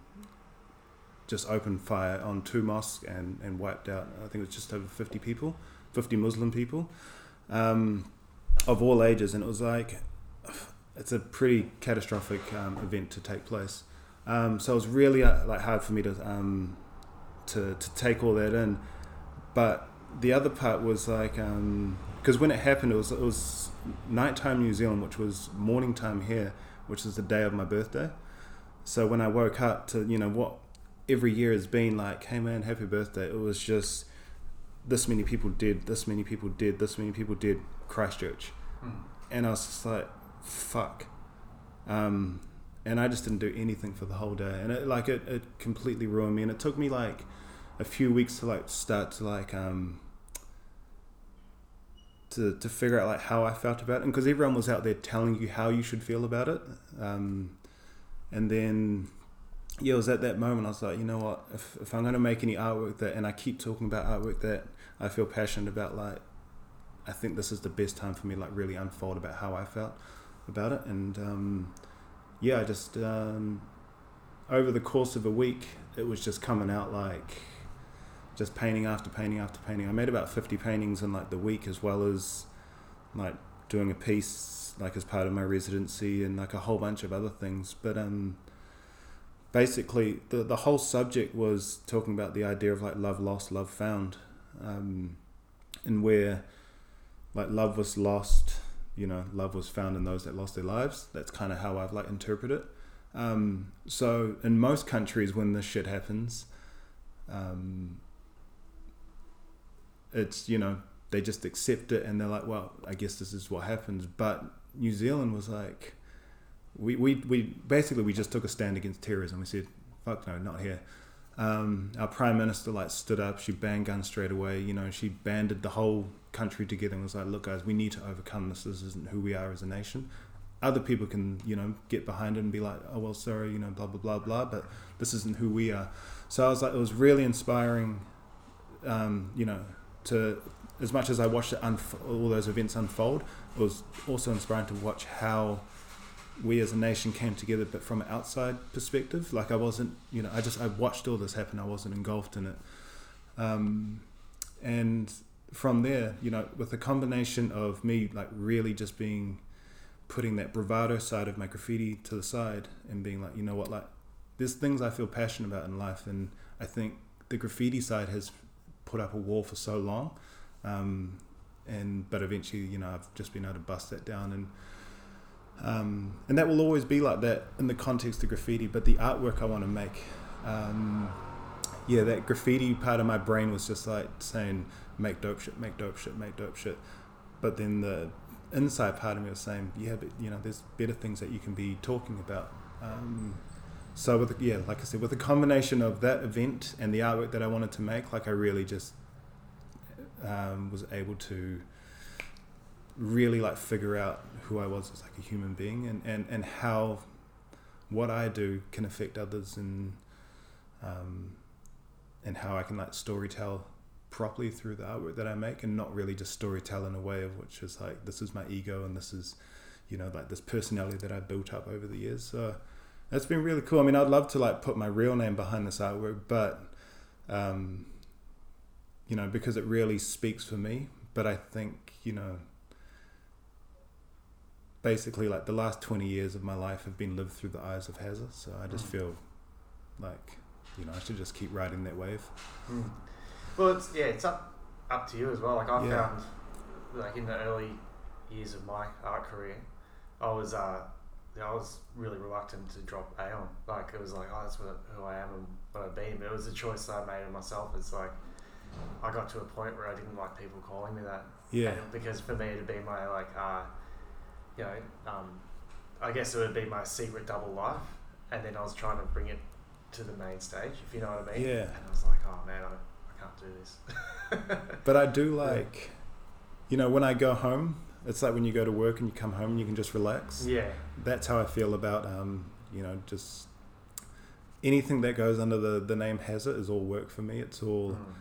just opened fire on two mosques and, and wiped out, I think it was just over 50 people, 50 Muslim people um, of all ages. And it was like, it's a pretty catastrophic um, event to take place. Um, so it was really uh, like hard for me to, um, to, to take all that in. But the other part was like, because when it happened, it was, it was nighttime New Zealand, which was morning time here, which is the day of my birthday. So when I woke up to, you know, what every year has been like, hey man, happy birthday, it was just this many people did, this many people did, this many people did Christchurch. Mm. And I was just like, fuck. Um, and I just didn't do anything for the whole day. And it, like, it, it completely ruined me. And it took me like a few weeks to like start to like, um, to, to figure out like how I felt about it, and because everyone was out there telling you how you should feel about it, um, and then yeah, it was at that moment I was like, you know what, if, if I'm going to make any artwork that, and I keep talking about artwork that I feel passionate about, like I think this is the best time for me, like really unfold about how I felt about it, and um, yeah, I just um, over the course of a week, it was just coming out like just painting after painting after painting. I made about 50 paintings in like the week as well as like doing a piece like as part of my residency and like a whole bunch of other things. But um basically the the whole subject was talking about the idea of like love lost, love found. Um and where like love was lost, you know, love was found in those that lost their lives. That's kind of how I've like interpreted it. Um, so in most countries when this shit happens, um, it's you know they just accept it and they're like, well, I guess this is what happens. But New Zealand was like, we we, we basically we just took a stand against terrorism. We said, fuck no, not here. Um, our prime minister like stood up. She banned guns straight away. You know, she banded the whole country together and was like, look, guys, we need to overcome this. This isn't who we are as a nation. Other people can, you know, get behind it and be like, oh well, sorry, you know, blah blah blah blah. But this isn't who we are. So I was like, it was really inspiring. Um, you know, to as much as I watched unf- all those events unfold, it was also inspiring to watch how we as a nation came together, but from an outside perspective. Like I wasn't, you know, I just I watched all this happen. I wasn't engulfed in it, um, and from there, you know, with a combination of me like really just being putting that bravado side of my graffiti to the side and being like, you know what, like there's things I feel passionate about in life, and I think the graffiti side has put up a wall for so long. Um, and but eventually, you know, I've just been able to bust that down, and um, and that will always be like that in the context of graffiti. But the artwork I want to make, um, yeah, that graffiti part of my brain was just like saying, make dope shit, make dope shit, make dope shit. But then the inside part of me was saying, yeah, but you know, there's better things that you can be talking about. Um, so with yeah, like I said, with a combination of that event and the artwork that I wanted to make, like I really just um, was able to really like figure out who I was as like a human being and, and, and how what I do can affect others and um, and how I can like story tell properly through the artwork that I make and not really just story tell in a way of which is like this is my ego and this is you know like this personality that I built up over the years. So that's been really cool I mean I'd love to like put my real name behind this artwork but um, you know because it really speaks for me but I think you know basically like the last 20 years of my life have been lived through the eyes of Haser so I just mm. feel like you know I should just keep riding that wave mm. well it's yeah it's up up to you as well like I yeah. found like in the early years of my art career I was uh I was really reluctant to drop Aeon like it was like oh that's what, who I am and what I've been but it was a choice I made of myself it's like I got to a point where I didn't like people calling me that yeah and because for me to be my like uh you know, um, I guess it would be my secret double life, and then I was trying to bring it to the main stage, if you know what I mean. Yeah. And I was like, oh man, I, I can't do this. but I do like, you know, when I go home, it's like when you go to work and you come home and you can just relax. Yeah. That's how I feel about, um, you know, just anything that goes under the, the name Haser is all work for me. It's all mm.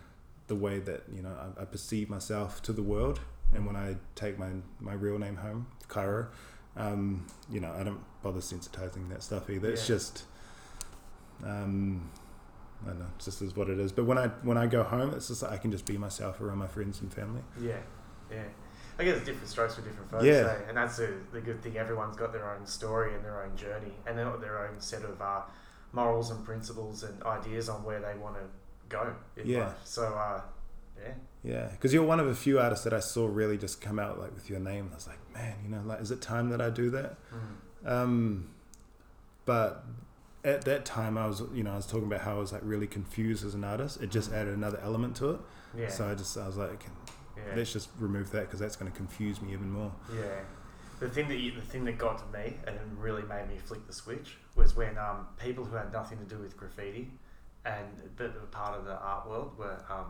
the way that, you know, I, I perceive myself to the world. And when I take my, my real name home, Cairo, um, you know, I don't bother sensitizing that stuff either. Yeah. It's just, um, I don't know, it's just is what it is. But when I when I go home, it's just like I can just be myself around my friends and family. Yeah, yeah. I guess different strokes for different folks. Yeah. Eh? And that's a, the good thing. Everyone's got their own story and their own journey, and they've got their own set of uh, morals and principles and ideas on where they want to go in yeah. life. So, uh, yeah. Yeah, because you're one of a few artists that I saw really just come out like with your name. I was like, man, you know, like, is it time that I do that? Mm. Um, but at that time, I was, you know, I was talking about how I was like really confused as an artist. It just mm. added another element to it. Yeah. So I just, I was like, yeah. let's just remove that because that's going to confuse me even more. Yeah. The thing that you, the thing that got to me and really made me flick the switch was when um, people who had nothing to do with graffiti and but were part of the art world were um,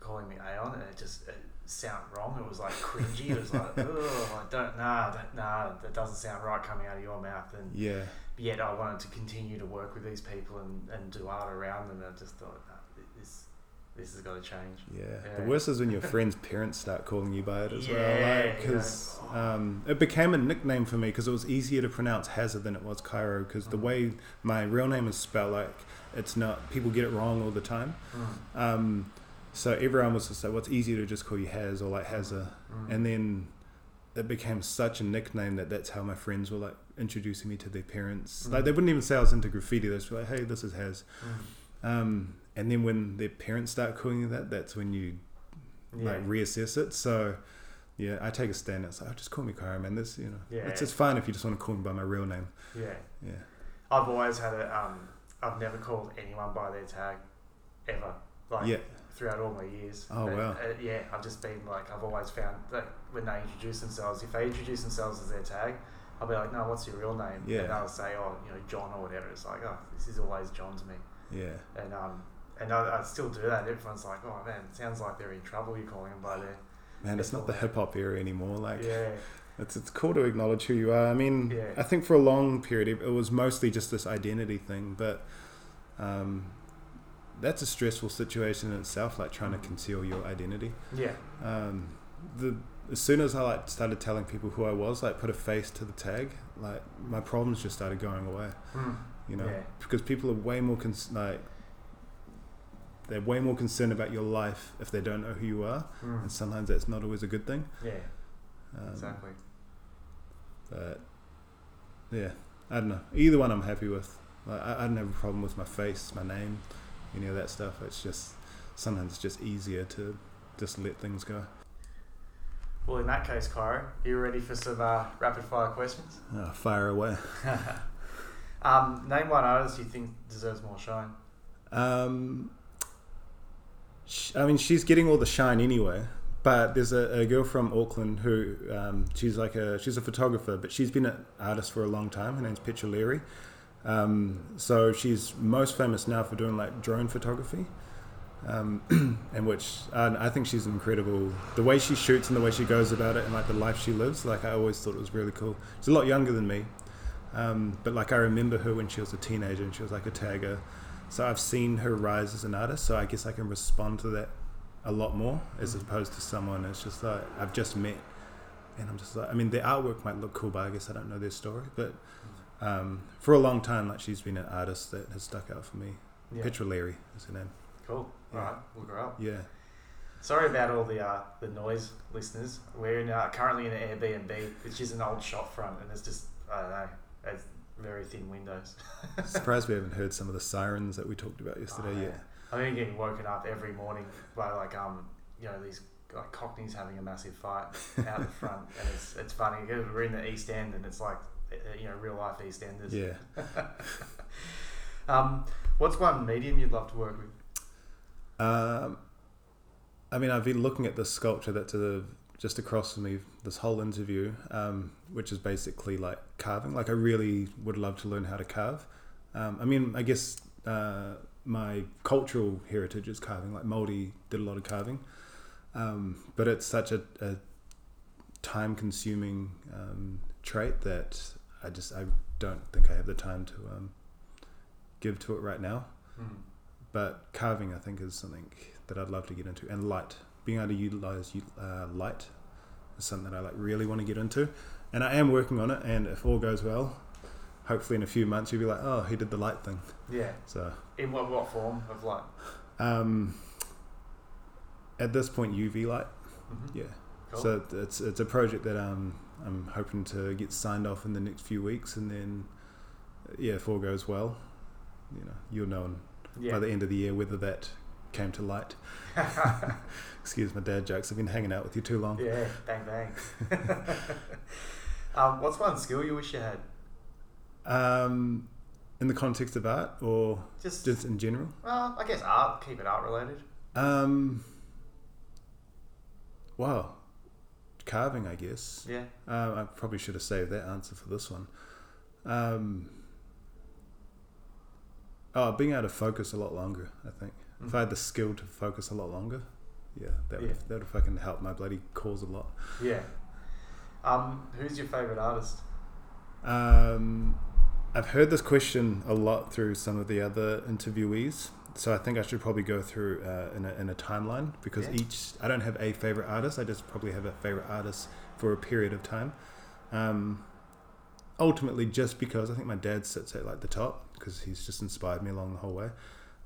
calling me Aeon, and it just it sound wrong. It was like cringy. It was like, oh, I don't, nah, that, nah, that doesn't sound right coming out of your mouth. And Yeah. yet I wanted to continue to work with these people and, and do art around them. And I just thought, this, has got to change. Yeah. Yeah. The worst is when your friends' parents start calling you by it as Yeah, well. yeah. Because um, it became a nickname for me because it was easier to pronounce Hazard than it was Cairo. Because the Mhm. way my real name is spelled, like, it's not, people get it wrong all the time. Mm, Um, so everyone was just like, what's easier to just call you Haz or like Hazza? mm. And then it became such a nickname that that's how my friends were like introducing me to their parents. Like Mm. they wouldn't even say I was into graffiti. They just were like, hey, this is Haz. Mm. Um, and then when their parents start calling you that, that's when you yeah. like reassess it. So yeah, I take a stand. It's like, oh, just call me Kyra, man. This, you know, Yeah. it's it's fine if you just want to call me by my real name. yeah. Yeah, I've always had a, um, I've never called anyone by their tag ever. Like, yeah, throughout all my years. Oh, And, wow. uh, yeah, I've just been like I've always found that when they introduce themselves, if they introduce themselves as their tag, I'll be like, no, what's your real name? Yeah. And they'll say, oh, you know, John or whatever. It's like, oh, this is always John to me. yeah. And um, and I, I still do that. Everyone's like, oh man, sounds like they're in trouble. You're calling them by their Man, it's not the hip hop era anymore. Like, yeah, It's it's cool to acknowledge who you are. I mean, Yeah. I think for a long period it it was mostly just this identity thing, but um, that's a stressful situation in itself. Like trying to conceal your identity. yeah, Um, the as soon as I like started telling people who I was, like put a face to the tag, like my problems just started going away. Mm. You know, Yeah. because people are way more cons- like they're way more concerned about your life if they don't know who you are, Mm. and sometimes that's not always a good thing. yeah, Um, exactly. But yeah, I don't know. Either one I'm happy with. Like, I, I don't have a problem with my face, my name, any of that stuff. It's just sometimes it's just easier to just let things go. Well, in that case, Cairo, are you ready for some uh, rapid fire questions? Uh, fire away. um, name one artist you think deserves more shine. Um, sh- I mean, she's getting all the shine anyway. But there's a, a girl from Auckland who um, she's like a she's a photographer, but she's been an artist for a long time. Her name's Petra Leary. Um, so she's most famous now for doing like drone photography, um, in which uh, I think she's incredible. The way she shoots and the way she goes about it, and like the life she lives, like I always thought it was really cool. She's a lot younger than me, um, but like I remember her when she was a teenager and she was like a tagger. So I've seen her rise as an artist. So I guess I can respond to that a lot more as Mhm. opposed to someone it's just like I've just met, and I'm just like I mean their artwork might look cool, but I guess I don't know their story. But um, for a long time, like she's been an artist that has stuck out for me. Yeah. Petra Leary is her name. Cool. Yeah. All right, look her up. Yeah. Sorry about all the uh, the noise, listeners. We're in, uh, currently in an Airbnb, which is an old shop front, and it's just I don't know, it's very thin windows. Surprised we haven't heard some of the sirens that we talked about yesterday Oh, yet. yeah. I'm even getting woken up every morning by like um you know these like cockneys having a massive fight out the front, and it's it's funny because we're in the East End, and it's like uh, you know real life East Enders. Yeah. Um, what's one medium you'd love to work with? Um, I mean, I've been looking at this sculpture that's uh just across from me this whole interview, um, which is basically like carving. Like, I really would love to learn how to carve. Um, I mean, I guess uh, my cultural heritage is carving. Like, Māori did a lot of carving, um, but it's such a, a time-consuming um, trait that I just I don't think I have the time to um, give to it right now Hmm. but carving I think is something that I'd love to get into and light being able to utilize uh, light is something that I like really want to get into and I am working on it and if all goes well hopefully in a few months you'll be like oh he did the light thing Yeah. so In what what form of light? um, at this point UV light Mm-hmm. yeah Cool. so it's it's a project that um, I'm hoping to get signed off in the next few weeks and then yeah if all goes well you know you'll know yeah. by the end of the year whether that came to light. Excuse my dad jokes. I've been hanging out with you too long. yeah. Bang bang. um, what's one skill you wish you had? Um, in the context of art or Just, just in general? well, I guess art. Keep it art related. Um, wow, carving, I guess. Yeah. Um, I probably should have saved that answer for this one. Um, oh, being able to focus a lot longer. I think if I had the skill to focus a lot longer, yeah, that would Yeah. that would fucking help my bloody cause a lot. Yeah. Um, who's your favorite artist? Um, I've heard this question a lot through some of the other interviewees, so I think I should probably go through uh, in, a, in a timeline because Yeah. each I don't have a favorite artist. I just probably have a favorite artist for a period of time. Um, ultimately, just because I think my dad sits at like the top because he's just inspired me along the whole way.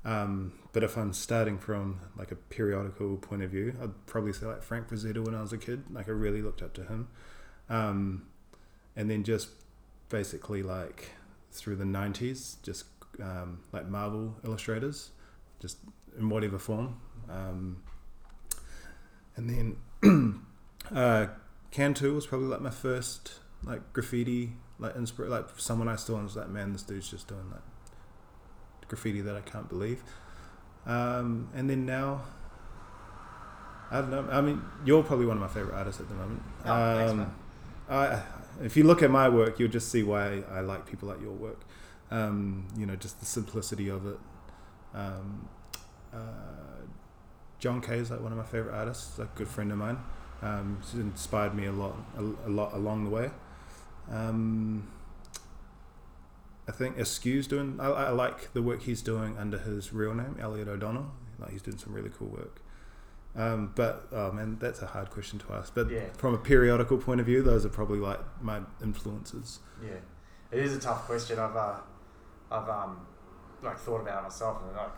Um, but if I'm starting from like a periodical point of view, I'd probably say like Frank Frazetta when I was a kid. Like I really looked up to him. Um, and then just basically like through the 90s, just um, like Marvel illustrators, just in whatever form. Um, and then uh, Cantu was probably like my first like graffiti, like inspir- like someone I saw and was like, man, this dude's just doing like graffiti that I can't believe. Um, and then now, I don't know. I mean, you're probably one of my favorite artists at the moment. Oh, thanks, If you look at my work, you'll just see why I like people like your work. Um, you know, just the simplicity of it. Um, uh, John Kay is like one of my favorite artists, a good friend of mine. Um, inspired me a lot, a, a lot along the way. Um, I think Askew's doing. I, I like the work he's doing under his real name, Elliot O'Donnell. Like he's doing some really cool work. Um, but oh man, that's a hard question to ask. But Yeah. from a periodical point of view, those are probably like my influences. Yeah, it is a tough question. I've uh, I've um, like thought about it myself, and like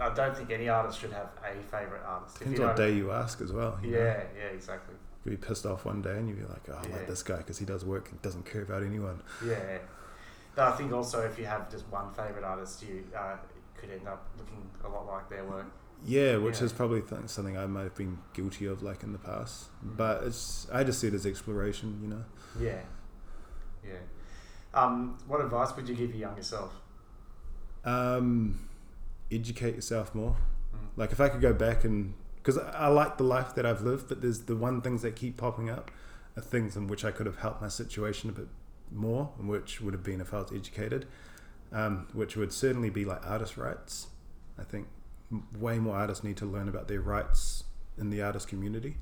I, I don't think any artist should have a favorite artist. If Depends you what day you ask as well. you know. Yeah, yeah, exactly. You'll be pissed off one day and you'll be like, oh, I Yeah. like this guy because he does work and doesn't care about anyone. Yeah. But I think also if you have just one favorite artist, you uh, could end up looking a lot like their work. Yeah, which Yeah. is probably th- something I might have been guilty of like in the past. Mm. But it's I just see it as exploration, you know. Yeah. Yeah. Um, what advice would you give your younger self? Um, educate yourself more. Mm. Like if I could go back and because I, I like the life that I've lived, but there's the one things that keep popping up are things in which I could have helped my situation a bit more, and which would have been if I was educated. Um, which would certainly be like artist rights. I think way more artists need to learn about their rights in the artist community.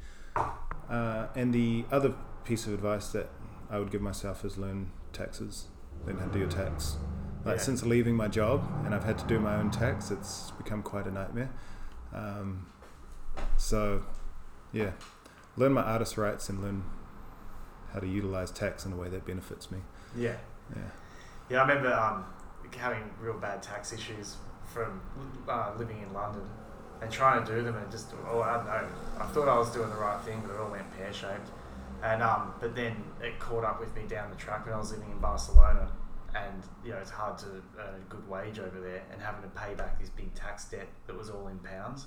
Uh, and the other piece of advice that I would give myself is learn taxes, learn how to do your tax. Like Yeah. since leaving my job and I've had to do my own tax, it's become quite a nightmare. Um, so, yeah, learn my artist rights and learn how to utilize tax in a way that benefits me. Yeah. Yeah. Yeah, I remember um, having real bad tax issues from uh, living in London and trying to do them and just oh I don't know I thought I was doing the right thing but it all went pear shaped and um, but then it caught up with me down the track when I was living in Barcelona and you know it's hard to earn a good wage over there and having to pay back this big tax debt that was all in pounds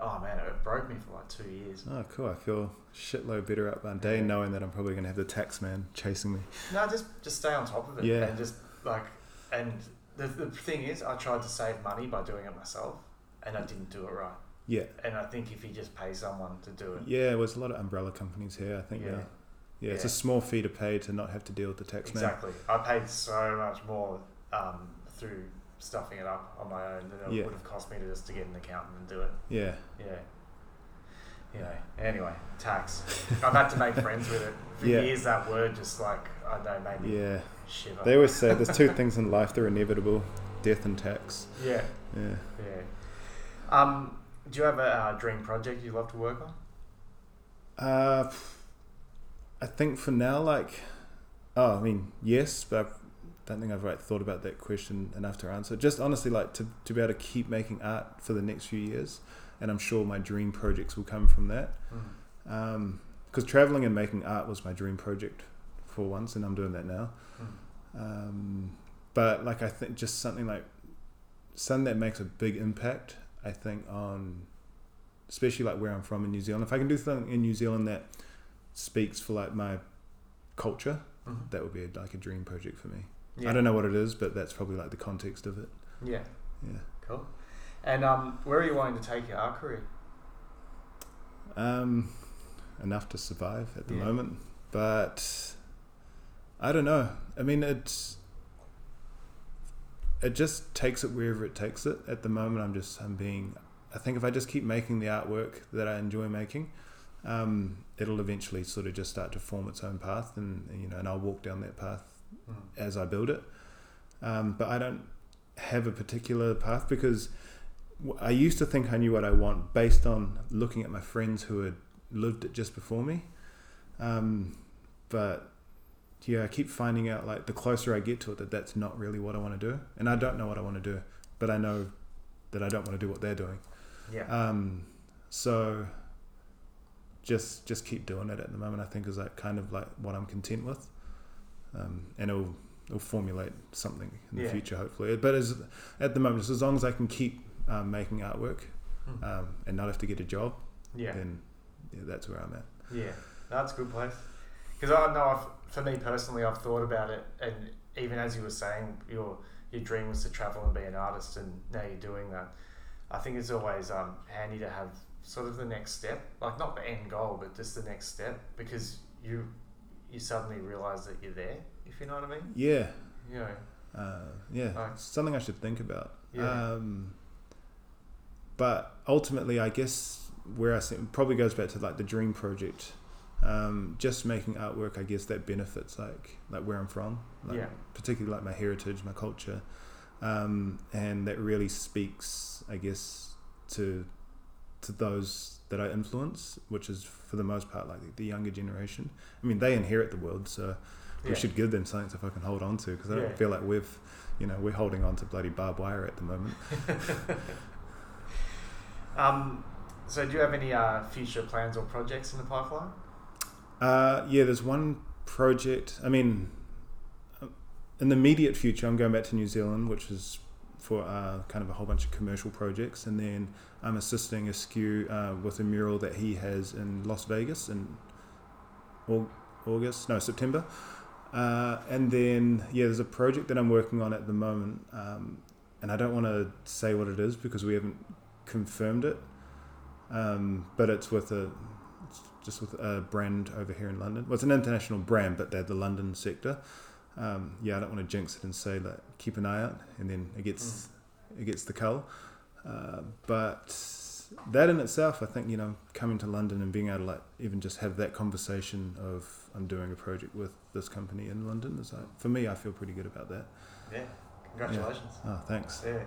oh man it broke me for like two years Oh, cool. I feel shitload better up my day Yeah. knowing that I'm probably going to have the tax man chasing me. No, just just stay on top of it. Yeah. And just like, and the, the thing is, I tried to save money by doing it myself, and I didn't do it right. Yeah. And I think if you just pay someone to do it, Yeah, there's a lot of umbrella companies here. I think, yeah, yeah. Yeah, it's Yeah. a small fee to pay to not have to deal with the tax man. exactly. I paid so much more um, through stuffing it up on my own than it Yeah. would have cost me to just to get an accountant and do it. Yeah. Yeah. You know. Anyway, tax. I've had to make friends with it for Yeah. years. That word just like I don't know, made me Yeah. Shiver. They always say there's two things in life that are inevitable death and tax. yeah. Yeah. Yeah. Um, do you have a uh, dream project you love to work on? Uh, I think for now, like, oh, I mean, yes, but I don't think I've like, thought about that question enough to answer. Just honestly, like, to, to be able to keep making art for the next few years, and I'm sure my dream projects will come from that. Mm. Because traveling and making art was my dream project for once, and I'm doing that now. Um, but like, I think just something like something that makes a big impact. I think on, especially like where I'm from in New Zealand. If I can do something in New Zealand that speaks for like my culture, Mhm. that would be like a dream project for me. Yeah. I don't know what it is, but that's probably like the context of it. Yeah. Yeah. Cool. And um, where are you wanting to take your art career? Um, enough to survive at the Yeah. moment, but I don't know. I mean, it's it just takes it wherever it takes it. At the moment, I'm just I'm being I think if I just keep making the artwork that I enjoy making, um, it'll eventually sort of just start to form its own path, and you know, and I'll walk down that path Mm. as I build it. Um, but I don't have a particular path because I used to think I knew what I want based on looking at my friends who had lived it just before me. Um, but yeah, I keep finding out like the closer I get to it that that's not really what I want to do, and I don't know what I want to do, but I know that I don't want to do what they're doing. Yeah. Um, so just just keep doing it at the moment. I think is like kind of like what I'm content with, um, and it'll it'll formulate something in the Yeah. future hopefully. But as at the moment, just as long as I can keep um, making artwork Mm. um, and not have to get a job, yeah. then yeah, that's where I'm at. Yeah, that's a good place. Because I know, I've, for me personally, I've thought about it, and even as you were saying, your your dream was to travel and be an artist, and now you're doing that. I think it's always um, handy to have sort of the next step, like not the end goal, but just the next step, because you you suddenly realize that you're there. If you know what I mean, Yeah, you know, uh, yeah, it's something I should think about. Yeah. Um, but ultimately, I guess where I see, probably goes back to like the dream project. Um, just making artwork, I guess that benefits like like where I'm from, like, Yeah. particularly like my heritage, my culture, um, and that really speaks, I guess, to to those that I influence, which is for the most part like the younger generation. I mean, they inherit the world, so yeah, we should give them something to fucking hold on to because I Yeah. don't feel like we've, you know, we're holding on to bloody barbed wire at the moment. um, so do you have any uh, future plans or projects in the pipeline? Uh, yeah, there's one project. I mean, in the immediate future, I'm going back to New Zealand, which is for uh, kind of a whole bunch of commercial projects, and then I'm assisting Askew uh, with a mural that he has in Las Vegas in August, no September. Uh, and then yeah, there's a project that I'm working on at the moment, um, and I don't want to say what it is because we haven't confirmed it. Um, but it's with a just with a brand over here in London. Well, it's an international brand, but they're the London sector. Um, yeah, I don't want to jinx it and say that keep an eye out, and then it gets it gets the cull. Uh, but that in itself, I think you know, coming to London and being able to like even just have that conversation of I'm doing a project with this company in London is like for me, I feel pretty good about that. Yeah, congratulations. Oh, thanks. Yeah.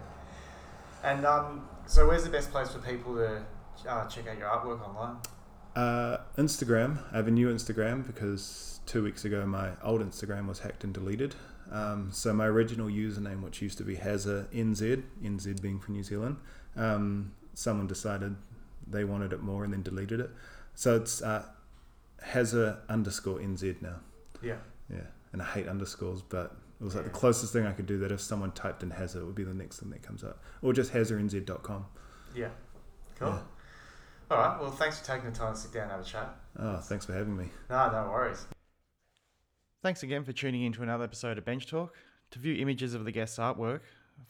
And um, so, where's the best place for people to uh, check out your artwork online? Uh, Instagram. I have a new Instagram because two weeks ago my old Instagram was hacked and deleted. Um, so my original username, which used to be Haser NZ, NZ being for New Zealand, um, someone decided they wanted it more and then deleted it. So it's uh, Haser underscore NZ now. Yeah. Yeah, and I hate underscores, but it was like Yeah. the closest thing I could do that if someone typed in Haser, it would be the next thing that comes up. Or just HaserNZ.com. Yeah. Cool. Yeah. All right. Well, thanks for taking the time to sit down and have a chat. Oh, thanks for having me. No, no worries. Thanks again for tuning in to another episode of Bench Talk. To view images of the guest's artwork,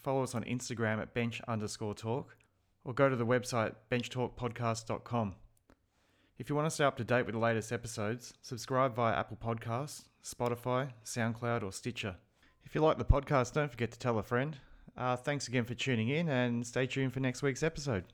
follow us on Instagram at bench underscore talk or go to the website benchtalkpodcast.com. If you want to stay up to date with the latest episodes, subscribe via Apple Podcasts, Spotify, SoundCloud, or Stitcher. If you like the podcast, don't forget to tell a friend. Uh, thanks again for tuning in and stay tuned for next week's episode.